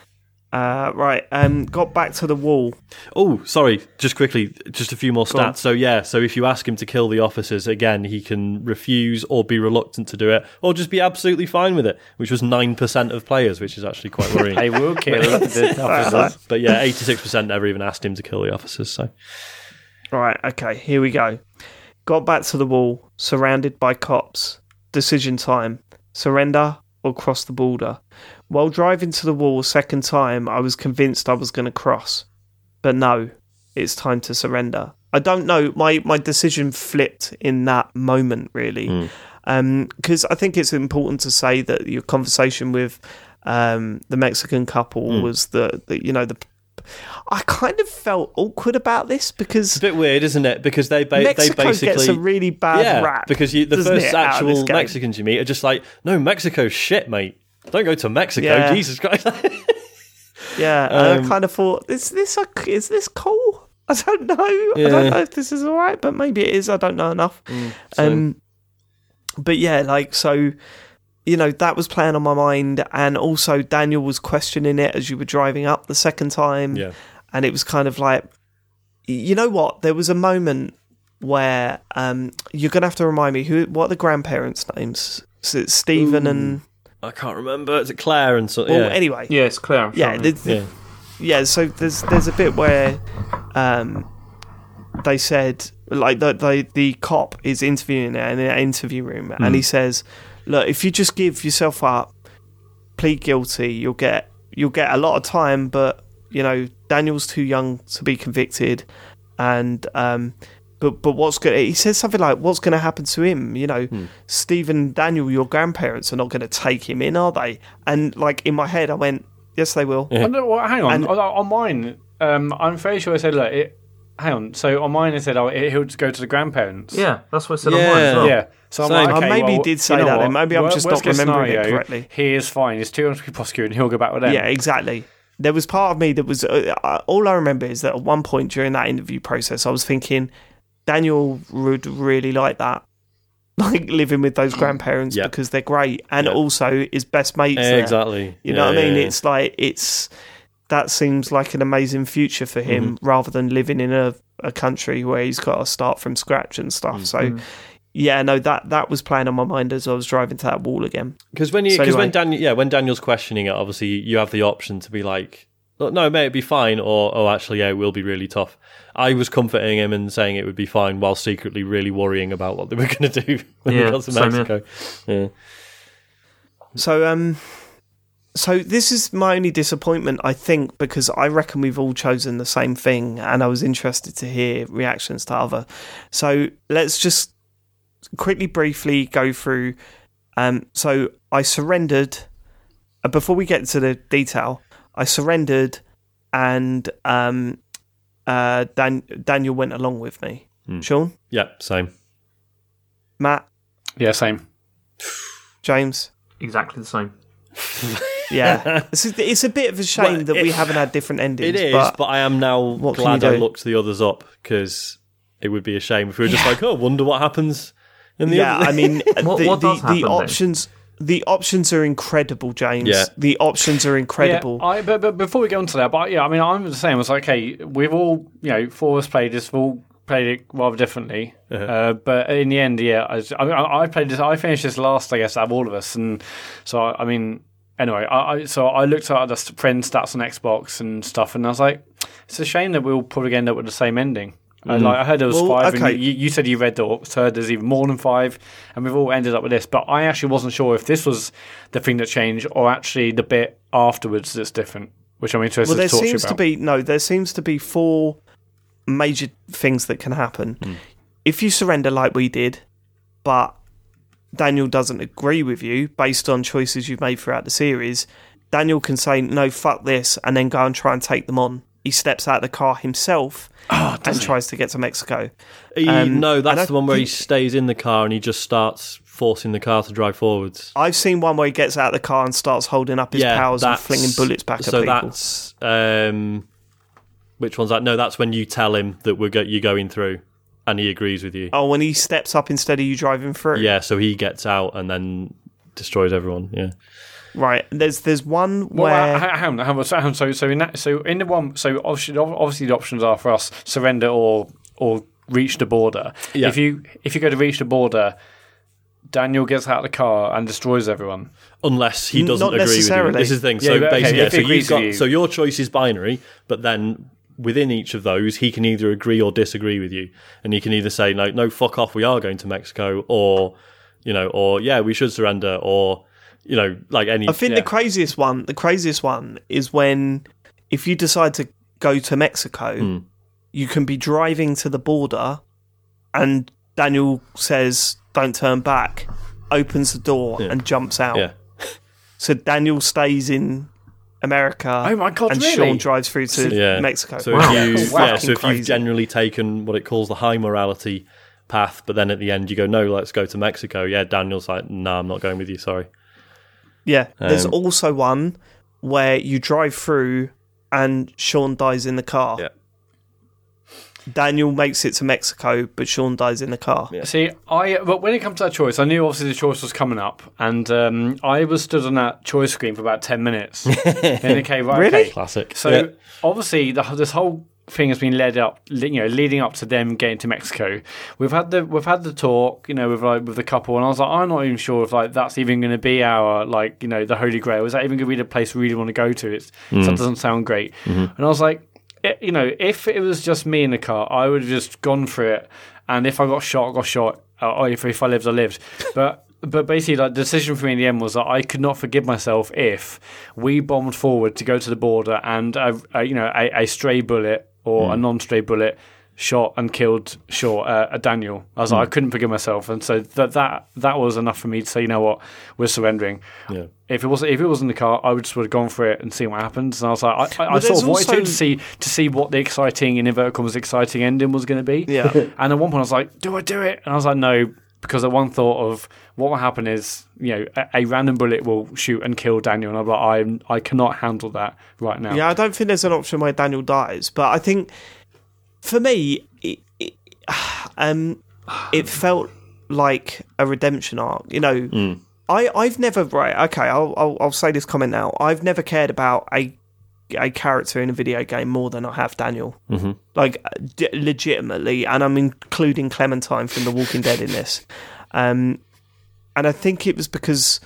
Uh, right. Um, got back to the wall. Oh, sorry. Just quickly, just a few more Go on. stats. So yeah, so if you ask him to kill the officers again, he can refuse or be reluctant to do it, or just be absolutely fine with it, which was nine percent of players, which is actually quite worrying. *laughs* They will kill the *laughs* officers. but yeah, eighty-six percent never even asked him to kill the officers. So Right. Okay. Here we go. Got back to the wall, surrounded by cops. Decision time: surrender or cross the border. While driving to the wall a second time, I was convinced I was going to cross. But no, it's time to surrender. I don't know. My, my decision flipped in that moment, really. Hmm. Um, because I think it's important to say that your conversation with um, the Mexican couple hmm. was the, the, you know, the. I kind of felt awkward about this because It's a bit weird, isn't it? Because they ba- Mexico they basically gets a really bad yeah, rap. because you, the first it, out of this actual? Mexicans you meet are just like, no, Mexico's shit, mate. Don't go to Mexico, Yeah. Jesus Christ. *laughs* Yeah, Um, I kind of thought, is this a, is this cool? *laughs* I don't know. I don't know if this is all right, but maybe it is. I don't know enough. um, but yeah, like so, you know, that was playing on my mind, and also Daniel was questioning it as you were driving up the second time. yeah, and it was kind of like, you know what? There was a moment where um, you're gonna have to remind me who, what are the grandparents' names? So it's Stephen and I can't remember. Is it Claire and so? well, yeah. anyway, Yeah, it's Claire. Yeah, sure. the, yeah. yeah. So there's there's a bit where um, they said like the, the the cop is interviewing her in an interview room, and he says, "Look, if you just give yourself up, plead guilty, you'll get you'll get a lot of time, but you know Daniel's too young to be convicted, and um." But, but what's going he says something like what's going to happen to him you know Stephen Daniel your grandparents are not going to take him in are they and like in my head I went yes they will Oh, no, well, hang on. And- on, on mine, um, I'm fairly sure I said, look, it, hang on. So on mine, I said, oh, it, he'll just go to the grandparents. yeah, that's what I said Yeah. on mine as well. Yeah. So I'm Same. like, I maybe well, did say you know that, what? and maybe I'm Wor- just worst not case remembering it correctly. He is fine. He's too young to be prosecuted, and he'll go back with them. Yeah, exactly. There was part of me that was uh, uh, all I remember is that at one point during that interview process, I was thinking Daniel would really like that, *laughs* like living with those grandparents Yeah. because they're great, and Yeah. also his best mates. there. exactly. You know Yeah, what I mean? yeah, yeah. It's like it's that seems like an amazing future for him Mm-hmm. rather than living in a, a country where he's got to start from scratch and stuff. Mm-hmm. So. Yeah, no, that that was playing on my mind as I was driving to that wall again. Because when you, So because when anyway. Daniel, yeah, when Daniel's questioning it, obviously you have the option to be like, "Look, no, mate, it'd be fine, or oh, actually, yeah, it will be really tough. I was comforting him and saying it would be fine, while secretly really worrying about what they were *laughs* going to do when Yeah, we got to same here. Mexico. Yeah. So um so this is my only disappointment I think because I reckon we've all chosen the same thing and I was interested to hear reactions to other. So let's just quickly briefly go through um so I surrendered uh, before we get to the detail I surrendered and um uh Dan- Daniel went along with me. Sean, yeah, same. Matt, Yeah, same. James, Exactly the same. *laughs* Yeah, *laughs* it's, a, it's a bit of a shame Well, that we haven't had different endings. It is, but, but, I am now what glad I looked the others up because it would be a shame if we were just like, oh, wonder what happens in the yeah, other. I mean, *laughs* What- the, what the, does happen the then? Options. The options are incredible, James. Yeah. The options are incredible. Yeah, I, but, but before we get on to that, but yeah, I mean, I'm the same. It's like, okay, we've all, you know, four of us played this, we've all played it rather differently. Uh-huh. uh but in the end, yeah, I, I, I played this, I finished this last, I guess, out of all of us. And so, I, I mean, anyway, I, I so I looked at the friend stats on Xbox and stuff, and I was like, it's a shame that we'll probably end up with the same ending. And like I heard there was Well, five, okay. and you, you said you read the heard there's even more than five, and we've all ended up with this. But I actually wasn't sure if this was the thing that changed, or actually the bit afterwards that's different, which I'm interested well, there to talk to you seems to be no. There seems to be four major things that can happen Hmm. if you surrender, like we did, but Daniel doesn't agree with you based on choices you've made throughout the series. Daniel can say no, fuck this, and then go and try and take them on. He steps out of the car himself and tries to get to Mexico. He- um, no, that's the one where he stays in the car and he just starts forcing the car to drive forwards. I've seen one where he gets out of the car and starts holding up his powers and flinging bullets back at so that's um, which one's that? No, that's when you tell him that we're go- you're going through, and he agrees with you. Oh, when he steps up instead of you driving through. Yeah, so he gets out and then destroys everyone. Yeah, Right. There's there's one Well, where how, how, how, so, how- so, so in that, so in the one, so obviously, obviously the options are for us surrender or or reach the border. Yeah. If you if you go to reach the border, Daniel gets out of the car and destroys everyone. unless he doesn't Not agree with you. This is the thing. So but okay, basically, if yeah, so you've got you- so your choice is binary, but then within each of those, he can either agree or disagree with you, and he can either say no, no, fuck off, we are going to Mexico, or you know, or yeah, we should surrender, or you know, like any. I think yeah. the craziest one, the craziest one is when if you decide to go to Mexico, Hmm. you can be driving to the border, and Daniel says, "Don't turn back," opens the door Yeah. and jumps out. Yeah. So Daniel stays in America. Oh my God, And really? Sean drives through to Yeah. Mexico. So Wow. if you, Wow. yeah, so if Fucking you've generally taken what it calls the high morality path, but then at the end you go, no, let's go to Mexico. Yeah, Daniel's like, no, I'm not going with you. Sorry. Yeah. There's Um, also one where you drive through and Sean dies in the car. Yeah. Daniel makes it to Mexico, but Sean dies in the car. Yeah. See, I but when it comes to that choice, I knew obviously the choice was coming up, and um, I was stood on that choice screen for about ten minutes. *laughs* then okay, right, Really? okay. Classic. So Yeah. obviously, the, this whole thing has been led up, you know, leading up to them getting to Mexico. We've had the we've had the talk, you know, with like with the couple, and I was like, I'm not even sure if like that's even going to be our like you know the Holy Grail. Is that even going to be the place we really want to go to? It's Mm. that doesn't sound great. And I was like, it, you know, if it was just me in the car, I would have just gone for it. And if I got shot, I got shot. Uh, Or if, if I lived, I lived. *laughs* But but basically, like the decision for me in the end was that I could not forgive myself if we bombed forward to go to the border and a, a, you know a, a stray bullet or a non-stray bullet shot and killed Shaw, uh, uh, Daniel. I was like, I couldn't forgive myself, and so that that that was enough for me to say, you know what, we're surrendering. Yeah. If it wasn't if it was in the car, I would just would have gone for it and seen what happens. And I was like, I, I, I Well, sort of there's wanted to, also- to see to see what the exciting in inverted commas exciting ending was going to be. Yeah. *laughs* And at one point, I was like, "Do I do it?" And I was like, "No," because at one thought of what will happen is, you know, a, a random bullet will shoot and kill Daniel, and I'm like, I'm, I cannot handle that right now. Yeah, I don't think there's an option where Daniel dies, but I think for me, it, it, *sighs* um, it felt like a redemption arc. You know, I I've never right. Okay, I'll, I'll I'll say this comment now. I've never cared about a a character in a video game more than I have Daniel. Mm-hmm. Like uh, d- legitimately, and I'm including Clementine from The Walking Dead in this. Um, and I think it was because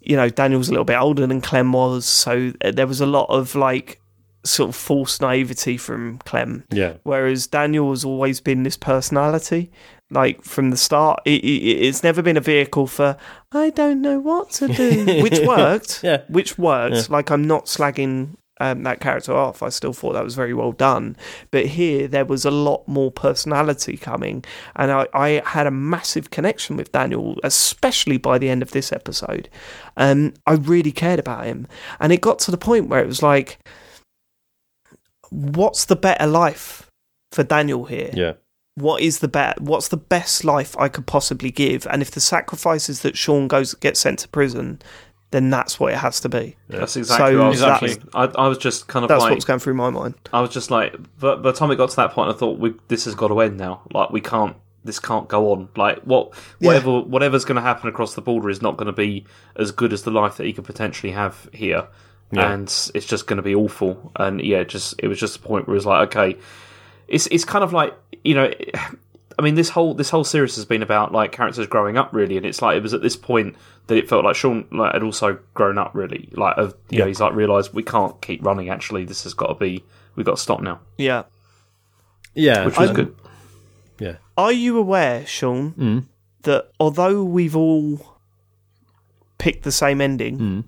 you know Daniel's a little bit older than Clem was, so uh, there was a lot of like sort of false naivety from Clem. Yeah. Whereas Daniel has always been this personality, like from the start. It, it, it's never been a vehicle for I don't know what to do, which *laughs* worked. Yeah. which worked. Like I'm not slagging um, that character off. I still thought that was very well done. But here there was a lot more personality coming, and I, I had a massive connection with Daniel, especially by the end of this episode. Um, I really cared about him, and it got to the point where it was like, what's the better life for Daniel here? Yeah. what is the bet what's the best life I could possibly give and if the sacrifices that Sean goes gets sent to prison then that's what it has to be That's exactly So what I was Exactly. thinking. I, I was just kind of that's like, what's going through my mind I was just like, but by the time it got to that point, I thought we, this has got to end now. Like we can't, this can't go on. Like what, whatever, whatever's going to happen across the border is not going to be as good as the life that he could potentially have here, Yeah. and it's just going to be awful. And yeah, just it was just a point where it was like, okay, it's it's kind of like you know. I mean, this whole this whole series has been about like characters growing up, really, and it's like it was at this point that it felt like Sean like had also grown up, really. Like, of, you know, he's like realised we can't keep running. Actually, this has got to be we've got to stop now, yeah Yeah. which was and- good. Yeah. are you aware Sean Mm. that although we've all picked the same ending Mm.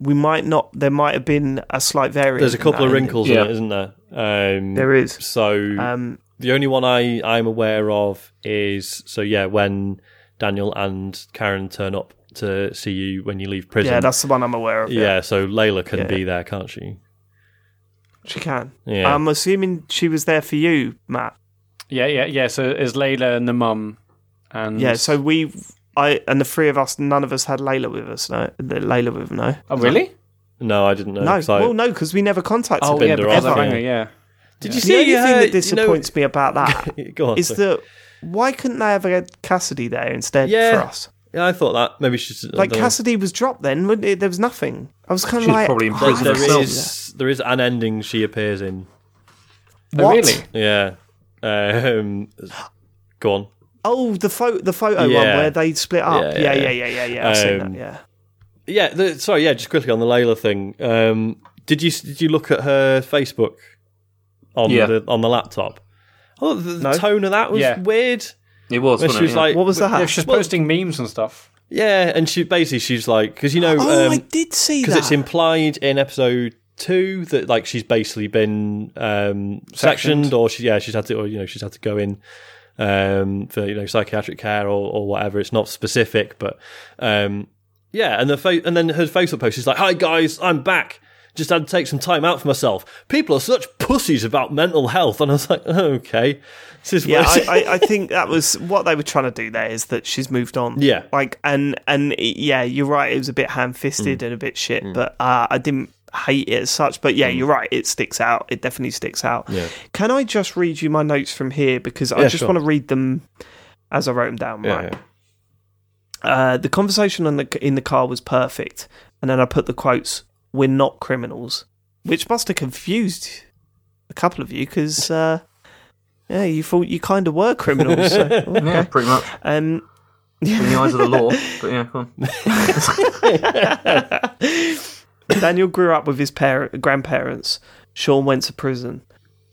we might not there might have been a slight variance There's a couple that of ending. wrinkles Yeah. in it, isn't there? Um, there is So um the only one I I'm aware of is so yeah when Daniel and Karen turn up to see you when you leave prison. yeah that's the one I'm aware of yeah. So Layla can Yeah. be there, can't she? she can Yeah. I'm assuming she was there for you Matt yeah, yeah, yeah. So is Layla and the mum, and Yeah, so we, I, and the three of us, none of us had Layla with us. No, the Layla with no, oh really? no, I didn't know. no. 'cause I- well, no, because we never contacted Oh them. yeah, Binder because off, of yeah. Hanger, yeah. Did you The see? only uh, thing that you know- disappoints me about that *laughs* Go on. is sorry. that why couldn't they have had Cassidy there instead Yeah. for us? yeah, I thought that maybe she's Like Cassidy was dropped then, wouldn't it? there was nothing. I was kind of like, probably oh, there herself. is there is an ending she appears in. Oh, What? really? Yeah. Um, go on. Oh, the photo, the photo one where they split up. Yeah, Yeah, yeah, yeah, yeah, yeah, yeah. I've seen Um, that. Yeah. Yeah, the, sorry. Yeah, just quickly on the Layla thing. Um, did you did you look at her Facebook on Yeah. the on the laptop? Oh, the, the No. tone of that was Yeah. weird. It was. When she was? Yeah. like, What was that? Yeah, she's Well- posting memes and stuff. Yeah, and she basically she's like because you know Oh, um, I did see because it's implied in episode two that like she's basically been um, sectioned, Sectioned. or she yeah she's had to or you know she's had to go in um, for you know psychiatric care or, or whatever. It's not specific, but um, yeah. And the and then her Facebook post is like, "Hi guys, I'm back." Just had to take some time out for myself. People are such pussies about mental health, and I was like, *laughs* "Okay, this is yeah, I, I, I think that was what they were trying to do there is that she's moved on. Yeah. like and and yeah, you're right. It was a bit ham fisted Mm. and a bit shit, but uh, I didn't hate it as such. But yeah, you're right. It sticks out. It definitely sticks out. Mm. Yeah. Can I just read you my notes from here because I Yeah, just sure. want to read them as I wrote them down. Yeah, right. Uh, the conversation on the in the car was perfect, and then I put the quotes: "We're not criminals," which must have confused a couple of you because uh, yeah, you thought you kind of were criminals. so, *laughs* okay. Yeah, pretty much. Um, In the eyes of the law. But yeah, go on. *laughs* Daniel grew up with his parent, grandparents. Sean went to prison.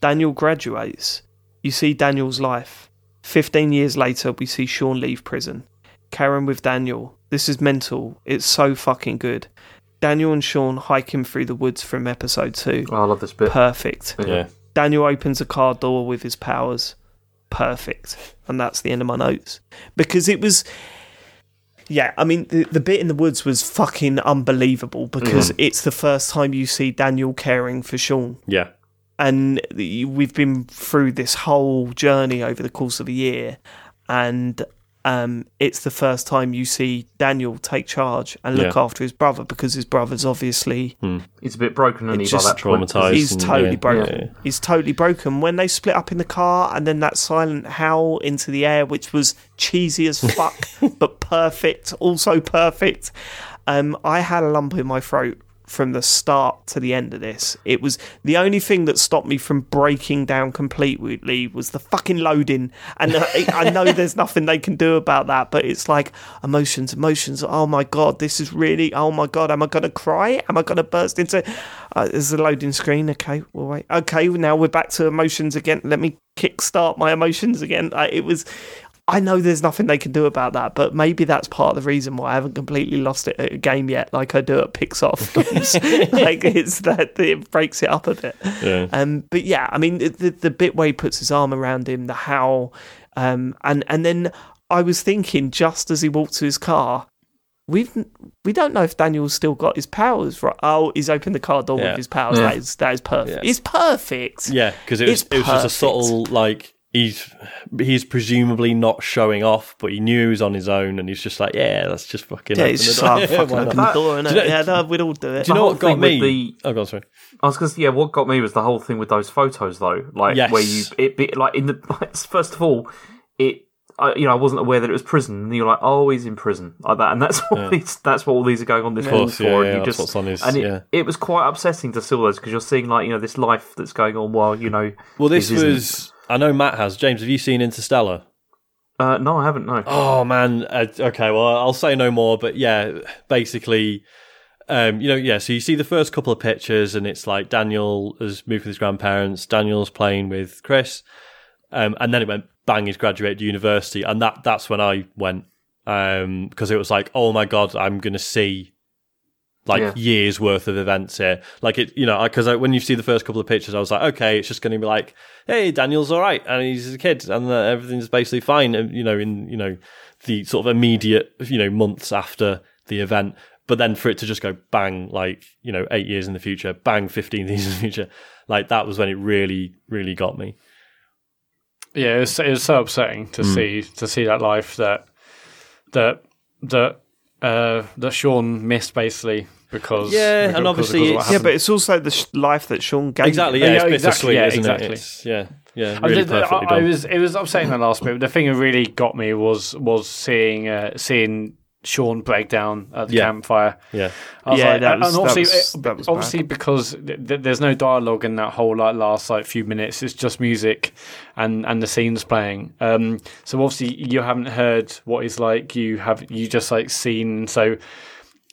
Daniel graduates. You see Daniel's life. 15 years later, we see Sean leave prison. Karen with Daniel. This is mental. It's so fucking good. Daniel and Sean hiking through the woods from episode 2. Oh, I love this bit. Perfect. yeah. Daniel opens a car door with his powers. Perfect. And that's the end of my notes. Because it was. Yeah, I mean, the, the bit in the woods was fucking unbelievable because mm. it's the first time you see Daniel caring for Sean. yeah. And we've been through this whole journey over the course of a year. And um, it's the first time you see Daniel take charge and look Yeah. after his brother because his brother's obviously He's a bit broken, isn't It just by that point? traumatised. He's and- totally yeah, broken. yeah. He's totally broken. When they split up in the car and then that silent howl into the air, which was cheesy as fuck, *laughs* but perfect, also perfect. Um, I had a lump in my throat from the start to the end of this. It was the only thing that stopped me from breaking down completely was the fucking loading. And I, I know there's *laughs* nothing they can do about that, but it's like emotions, emotions. Oh my god, this is really. Oh my god, am I gonna cry? Am I gonna burst into? Uh, there's a loading screen. Okay, well wait. Okay, now we're back to emotions again. Let me kickstart my emotions again. Uh, it was. I know there's nothing they can do about that, but maybe that's part of the reason why I haven't completely lost it at a game yet, like I do at Pixar *laughs* games. like it's that it breaks it up a bit. Yeah. Um, but yeah, I mean the, the bit where he puts his arm around him, the how, um, and and then I was thinking just as he walked to his car, we've we don't know if Daniel's still got his powers. Right? Oh, he's opened the car door Yeah. with his powers. Yeah. That is that is perfect. Yeah. It's perfect. Yeah, because it was It's it was just a subtle like he's he's presumably not showing off, but he knew he was on his own, and he's just like, yeah, let's just fucking. Yeah, it's just *laughs* oh, fucking open the door, innit? Do you know- yeah, no, we'd all do it. Do you know what got me? the- Oh, go on, sorry. I was going to yeah. What got me was the whole thing with those photos, though. Like Yes. where you it be like in the *laughs* like, first of all, it I, you know I wasn't aware that it was prison, and you're like, oh, he's in prison like that, and that's *laughs* what these that's what all these are going on this course, for. yeah, and yeah, you that's just what's on his- and it, yeah. it was quite upsetting to see all those because you're seeing like you know this life that's going on while you know. Well, this was. I know Matt has. James, have you seen Interstellar? Uh, no, I haven't. No. Oh man. Uh, okay. Well, I'll say no more. But yeah, basically, um, you know, yeah. So you see the first couple of pictures, and it's like Daniel has moved with his grandparents. Daniel's playing with Chris, um, and then it went bang. He's graduated university, and that that's when I went because it was like, oh my god, I'm gonna see like Yeah. years worth of events here. Like it, you know, because when you see the first couple of pictures, I was like, okay, it's just going to be like, hey, Daniel's all right, and he's a kid, and uh, everything's basically fine. And you know, in you know the sort of immediate, you know, months after the event. But then for it to just go bang, like you know, eight years in the future, bang, fifteen *laughs* years in the future, like that was when it really, really got me. Yeah, it was, it was so upsetting to Hmm. see to see that life that that that uh, that Sean missed basically because Yeah, and obviously because of what it's- Yeah, but it's also the sh- life that Sean gave. Exactly, yeah, Yeah, it's exactly, bittersweet, yeah, isn't exactly. it? It's, yeah, yeah, I really did- I- perfectly I, done. was it was upsetting that last bit. But the thing that really got me was was seeing uh, seeing Sean break down at the Yeah. campfire. yeah, I was Yeah, like, that and was- that obviously, was- that was obviously because th- th- there's no dialogue in that whole like last like few minutes. It's just music and and the scenes playing. Um, so obviously you haven't heard what he's like. You have you just like seen. So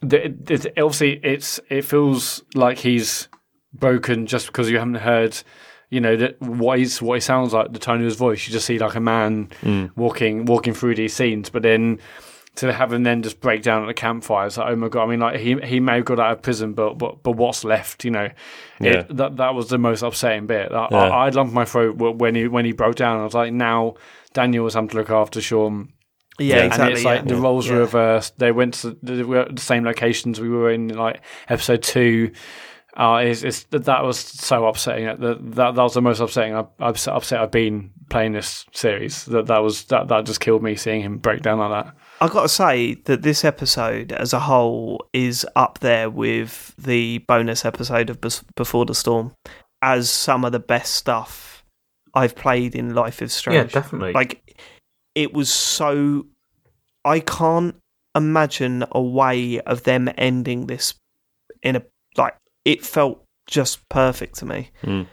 the, it, obviously it's it feels like he's broken just because you haven't heard. You know that what he's what he sounds like, the tone of his voice. You just see like a man mm. walking walking through these scenes, but then to have him then just break down at the campfire. It's like, oh my god! I mean, like he he may have got out of prison, but but but what's left? You know, Yeah. it, that that was the most upsetting bit. I, Yeah. I, I lumped my throat when he when he broke down. I was like, now Daniel was having to look after Sean. Yeah, Yeah. exactly. and it's like yeah. the roles were Yeah. reversed. They went to the, they were at the same locations we were in, like episode two. Uh, it's, it's that was so upsetting. That that, that was the most upsetting I've, upset, upset I've been playing this series. That that was that that just killed me seeing him break down like that. I've got to say that this episode as a whole is up there with the bonus episode of Before the Storm as some of the best stuff I've played in Life is Strange. Yeah, definitely. Like it was so I can't imagine a way of them ending this in a like it felt just perfect to me. Mm.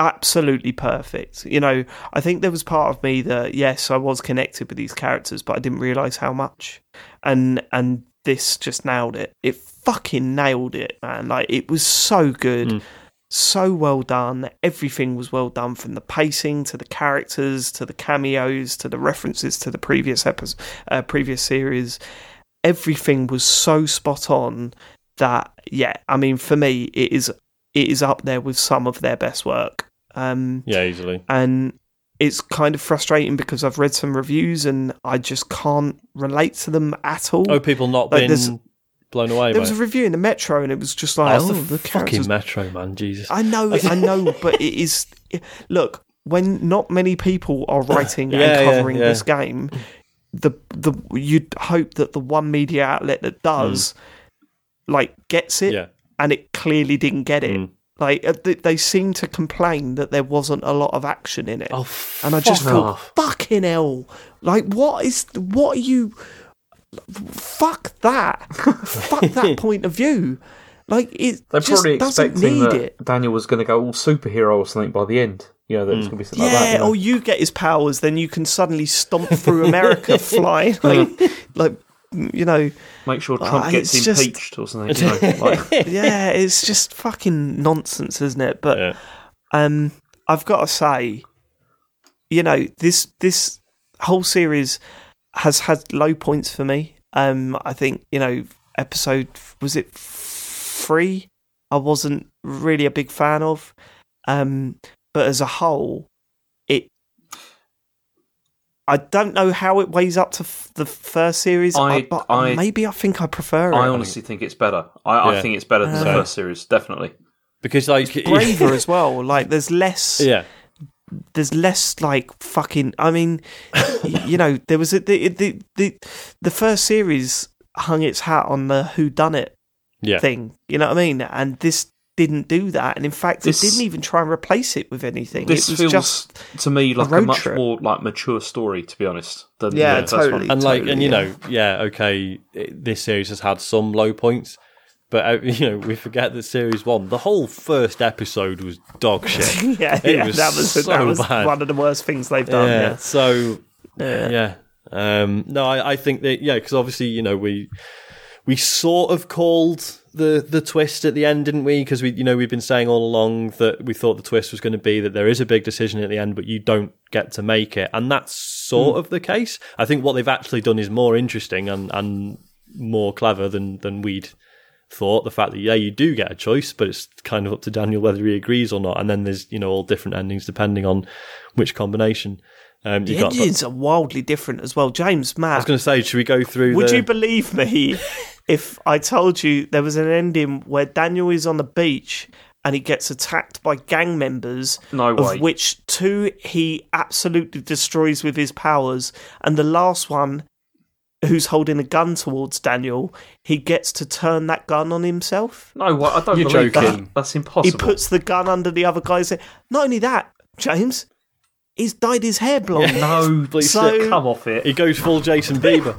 Absolutely perfect. You know, I think there was part of me that yes, I was connected with these characters, but I didn't realize how much. And and this just nailed it. It fucking nailed it, man. Like it was so good. Mm. So well done. Everything was well done from the pacing to the characters to the cameos to the references to the previous episode, uh, previous series. Everything was so spot on that yeah, I mean for me it is it is up there with some of their best work. Um, Yeah, easily. and it's kind of frustrating because I've read some reviews and I just can't relate to them at all. Oh, people not Like, been blown away there was a review in the Metro and it was just like, oh, the, the fucking characters. Metro, man. Jesus. I know, *laughs* I know, but it is. Look, when not many people are *laughs* writing Yeah, and covering yeah. this game, the the you'd hope that the one media outlet that does, like, gets it. Yeah. and it clearly didn't get it. Mm. Like uh, they, they seem to complain that there wasn't a lot of action in it, Oh, and I just thought, fucking hell! Like, what is what are you? Fuck that! *laughs* fuck that *laughs* point of view. Like it They're just probably doesn't expecting need that it. Daniel was going to go all superhero or something by the end. You know, that it's going to be something Yeah, like that. you know? or you get his powers, then you can suddenly stomp through America *laughs* flying like, like you know. Make sure Trump Ah, gets it's just- impeached or something. You know? like, Yeah, it's just fucking nonsense, isn't it? But Yeah. um, I've got to say, you know, this this whole series has had low points for me. Um, I think you know, episode was it three? I wasn't really a big fan of. Um, but as a whole, it. I don't know how it weighs up to f- the first series, I- but I- maybe I think I prefer it. I honestly think it's better. I, Yeah. I think it's better than the Uh. first series, definitely. Because, like. braver as well. Like there's less. *laughs* Yeah. There's less like fucking. I mean, you know, *laughs* there was a, the the the the first series hung its hat on the who done it Yeah. thing. You know what I mean? And this didn't do that. And in fact, This- it didn't even try and replace it with anything. This it was feels just to me like a, road much trip. more like mature story, to be honest. Than Yeah, the first totally. One. and like Totally, and you yeah. know yeah okay it- this series has had some low points but uh, *laughs* you know we forget that series one the whole first episode was dog *laughs* shit yeah, It yeah. was that was so that was bad. one of the worst things they've done. yeah Yeah, so yeah. yeah um no i, I think that yeah because obviously you know we we sort of called the the twist at the end didn't we because we you know we've been saying all along that we thought the twist was going to be that there is a big decision at the end but you don't get to make it and that's sort Hmm. of the case i think what they've actually done is more interesting and and more clever than than we'd thought the fact that yeah you do get a choice but it's kind of up to daniel whether he agrees or not and then there's you know all different endings depending on which combination um The you got engines are wildly different as well. James, Matt, I was going to say, should we go through? Would the... you believe me *laughs* if I told you there was an ending where Daniel is on the beach and he gets attacked by gang members, No way. of which two he absolutely destroys with his powers, and the last one, who's holding a gun towards Daniel, he gets to turn that gun on himself. No, what? I don't You're believe joking. that. That's impossible. He puts the gun under the other guy's head. Not only that, James, he's dyed his hair blonde. no, *laughs* please So- come off it. He goes full Jason Bieber.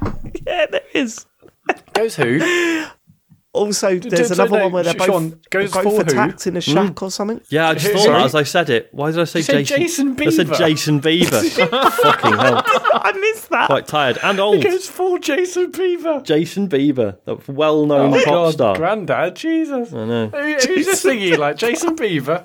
*laughs* yeah, there is. Goes who? *laughs* Also, there's d- another no, one where they're Sh- both, Sean, goes both for who? attacked in a hmm. shack or something. Yeah, I just Who- thought sorry? that as I said it. Why did I say You said Jason? Jason I said Jason Bieber. *laughs* *laughs* Fucking hell, *laughs* I missed that. quite tired and old. Goes full Jason Bieber. Jason Bieber, that well-known Oh pop God, star. Granddad, Jesus. I know. Who, who's this thingy like Jason Bieber?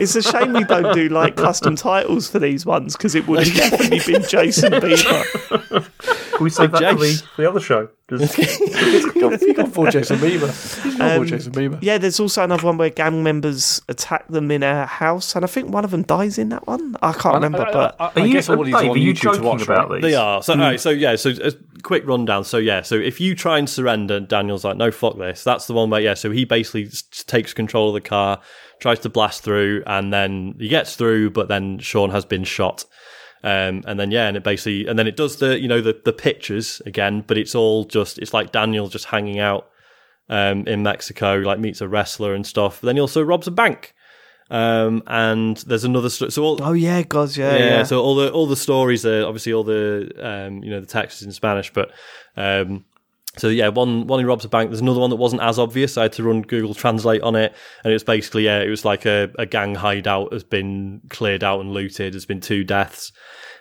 It's a shame we don't do like custom titles for these ones because it would have definitely been Jason Bieber. Can we save that for the, Jace. for the other show? Just, *laughs* you got full Jason Bieber. He's got full Um, Jason Bieber. Yeah, there's also another one where gang members attack them in a house, and I think one of them dies in that one. I can't remember, I, but I, I, are you, guess all these are are on you YouTube to joking watch. about right? these? They are. So, all right, so yeah, so a quick rundown. So, yeah, so if you try and surrender, Daniel's like, no, fuck this. That's the one where, yeah, so he basically takes control of the car, tries to blast through, and then he gets through, but then Sean has been shot. Um, and then, yeah, and it basically, and then it does the, you know, the, the pictures again, but it's all just, it's like Daniel just hanging out um, in Mexico, like meets a wrestler and stuff. But then he also robs a bank. Um, and there's another, sto- so all, oh yeah, God, yeah, yeah, yeah. So all the all the stories are obviously all the um, you know the text is in Spanish, but um, so yeah, one one he robs a bank. There's another one that wasn't as obvious. I had to run Google Translate on it, and it was basically yeah, it was like a, a gang hideout has been cleared out and looted. There's been two deaths.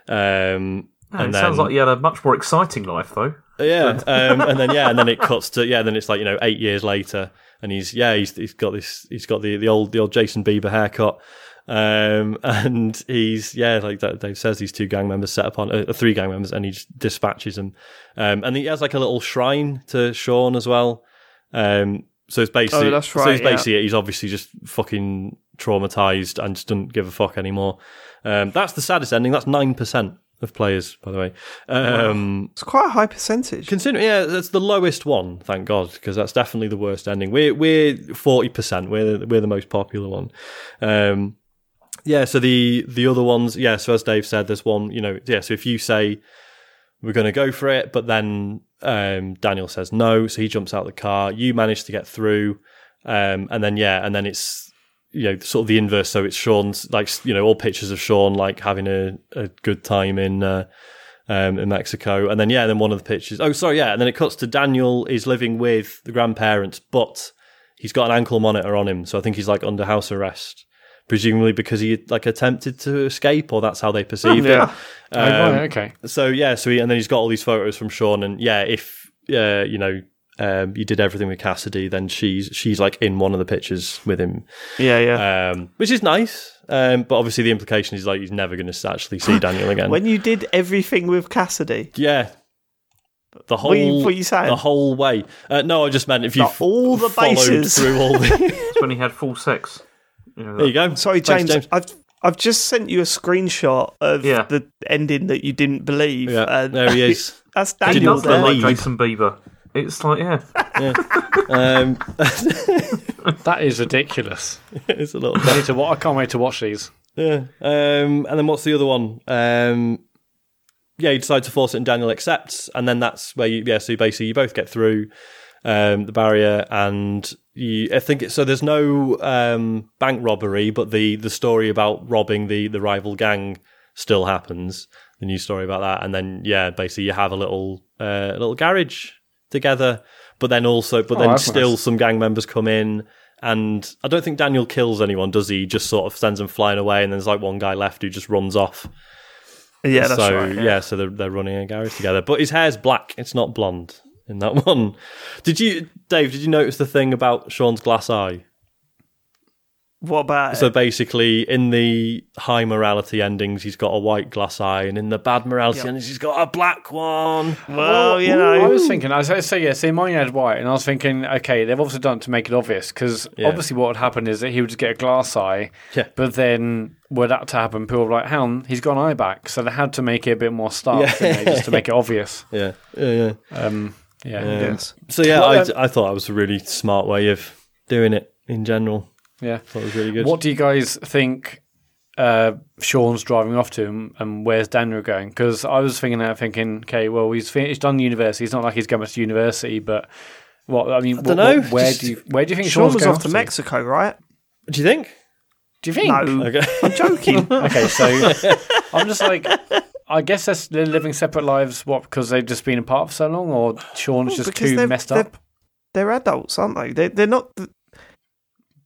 Um, Oh, and it then, sounds like you had a much more exciting life, though. yeah, *laughs* um, and then yeah, and then it cuts to yeah, then it's like you know eight years later, and he's yeah, he's he's got this, he's got the the old the old Jason Bieber haircut, um, *laughs* and he's yeah, like that Dave says, these two gang members set upon uh, three gang members, and he just dispatches them, um, and he has like a little shrine to Sean as well, um, so it's basically Oh, that's so right, it's yeah. basically he's obviously just fucking traumatized and just doesn't give a fuck anymore. Um, that's the saddest ending. That's nine percent of players, by the way. Um, it's quite a high percentage. Considering, yeah, that's the lowest one. Thank God, because that's definitely the worst ending. We're we're forty percent. We're we're the most popular one. Um, yeah. So the the other ones, yeah. So as Dave said, there's one. You know, yeah. So if you say we're going to go for it, but then um, Daniel says no, so he jumps out of the car. You manage to get through, um, and then yeah, and then it's you know sort of the inverse. So it's Sean's like you know all pictures of Sean like having a, a good time in. Uh, um, in Mexico. And then, yeah, then one of the pictures. Oh, sorry, yeah. And then it cuts to Daniel is living with the grandparents, but he's got an ankle monitor on him. So I think he's like under house arrest, presumably because he like attempted to escape, or that's how they perceive Yeah. it. Oh, right, Um, okay. so yeah, so he, and then he's got all these photos from Sean, and yeah, if uh, you know um, you did everything with Cassidy, then she's she's like in one of the pictures with him, Yeah, yeah. um, which is nice. Um, but obviously, the implication is like he's never going to actually see Daniel again. when you did everything with Cassidy, Yeah. The whole, What you- what you saying? the whole way. Uh, no, I just meant if you Like, all the bases. through all the. It's when he had full sex. You there you go. sorry, Thanks, James, I've I've just sent you a screenshot of Yeah. the ending that you didn't believe. Yeah, and there he is. *laughs* That's he Daniel does look like. Jason Bieber. It's like, yeah. *laughs* Um, *laughs* That is ridiculous. it's a little. I, need to wa- I can't wait to watch these. Yeah. Um, and then what's the other one? Um, yeah, you decide to force it, and Daniel accepts, and then that's where you. Yeah, so basically you both get through um, the barrier, and you. I think so. There's no um, bank robbery, but the the story about robbing the the rival gang still happens. The new story about that, and then yeah, basically you have a little uh, a little garage together, but then also, but Oh, then still nice. some gang members come in. And I don't think Daniel kills anyone, does he? He just sort of sends them flying away, and there's like one guy left who just runs off. Yeah, that's so right. yeah. so they're they're running a garage together. But his hair's black; it's not blonde in that *laughs* one. Did you, Dave? Did you notice the thing about Sean's glass eye? What about So basically, in the high morality endings, he's got a white glass eye, and in the bad morality Yep. endings, he's got a black one. Well, you I know, was thinking, I say, so yeah, see, mine had white, and I was thinking, okay, they've obviously done it to make it obvious, because Yeah. obviously what would happen is that he would just get a glass eye, Yeah. but then were that to happen, people were like, hang on, he's got an eye back, so they had to make it a bit more stark, Yeah. didn't just to make it *laughs* obvious. Yeah, yeah, yeah. Um, yeah, Yeah. yes. So yeah, Well, I, I thought that was a really smart way of doing it in general. yeah. thought it was really good. What do you guys think uh, Sean's driving off to, and, and where's Daniel going? Because I was thinking that, thinking, okay, well, he's fin- he's done university. It's not like he's going back to university, but what I mean, what- dunno, what- where just- do you where do you think Sean Sean's was going off to Mexico, right? do you think? Do you think? No, Okay. I'm joking. *laughs* Okay, so *laughs* I'm just like, I guess that's they're living separate lives. What because they've just been apart for so long, or Sean's just too they're- messed they're- up? They're adults, aren't they? They're, they're not. th-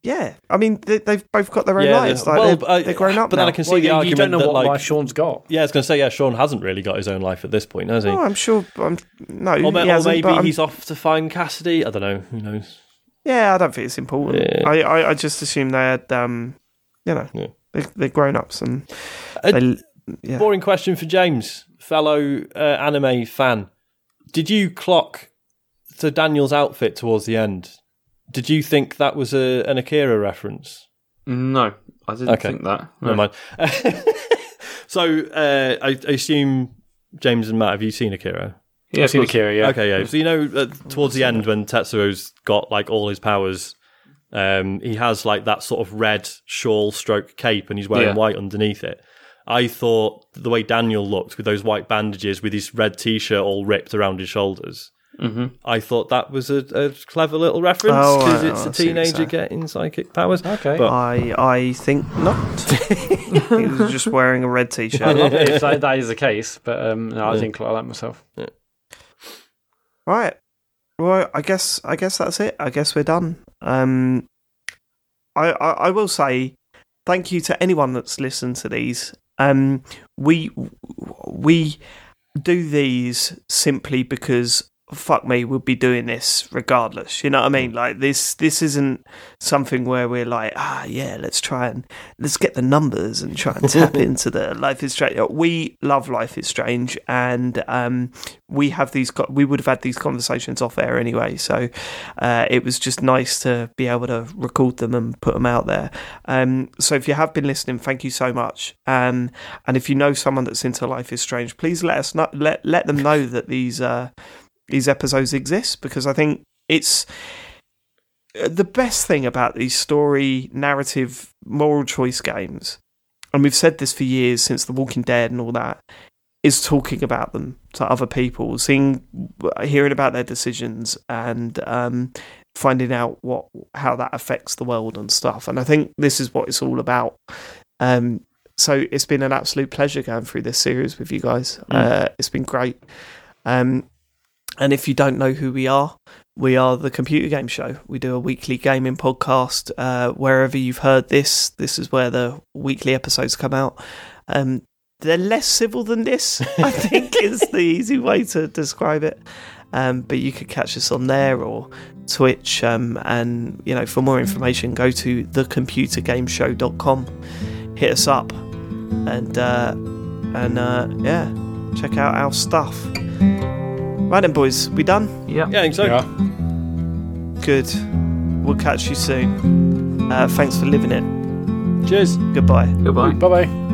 Yeah, I mean, they, they've both got their own Yeah, lives. they- Like well, they're, I- they're grown up but now. then I can see Well, the you, you argument don't know that what like life Sean's got. Yeah, I was going to say, yeah, Sean hasn't really got his own life at this point, has he? Oh, I'm sure. I'm, no, or, ma- he or hasn't, maybe but I'm- he's off to find Cassidy. I don't know. Who knows? Yeah, I don't think it's important. Yeah. I, I, I just assume they had, um, you know, Yeah. they, they're grown ups and Uh, they, yeah. Boring question for James, fellow uh, anime fan. Did you clock to Daniel's outfit towards the end? Did you think that was a, an Akira reference? No, I didn't Okay. think that. Never mind. *laughs* so uh, I, I assume James and Matt, have you seen Akira? Yeah, I've seen. Akira, yeah. Okay, yeah. So you know, uh, towards the end when Tetsuo's got like all his powers, um, he has like that sort of red shawl stroke cape, and he's wearing Yeah. white underneath it. I thought the way Daniel looked with those white bandages, with his red t-shirt all ripped around his shoulders. Mhm. I thought that was a, a clever little reference Oh, because I- it's I a see teenager saying. getting psychic powers. Okay. But- I I think not. *laughs* *laughs* he was just wearing a red t-shirt. love if that, that is the case, but um, no, I think like that myself. Right. Well, I guess I guess that's it. I guess we're done. Um, I, I I will say thank you to anyone that's listened to these. Um, we we do these simply because fuck me, we'll be doing this regardless. You know what I mean? Like this this isn't something where we're like, ah yeah, let's try and let's get the numbers and try and *laughs* tap into the Life is Strange. We love Life is Strange and um we have these we would have had these conversations off air anyway so uh, it was just nice to be able to record them and put them out there um, so if you have been listening thank you so much um, and if you know someone that's into life is strange please let us know let, let them know that these uh, these episodes exist because i think it's uh, the best thing about these story narrative moral choice games and we've said this for years since the walking dead and all that is talking about them to other people, seeing, hearing about their decisions, and um, finding out what how that affects the world and stuff. And I think this is what it's all about. Um, so it's been an absolute pleasure going through this series with you guys. Uh, it's been great. Um, and if you don't know who we are, we are the Computer Game Show. We do a weekly gaming podcast. Uh, wherever you've heard this, this is where the weekly episodes come out. Um, they're less civil than this, *laughs* I think is the easy way to describe it. Um, but you could catch us on there or Twitch. Um, and, you know, for more information, go to thecomputergameshow.com. Hit us up and, uh, and uh, yeah, check out our stuff. Right then, boys, we done? Yeah. Yeah, I think so. Yeah. Good. We'll catch you soon. Uh, thanks for living it. Cheers. Goodbye. Goodbye. Bye bye.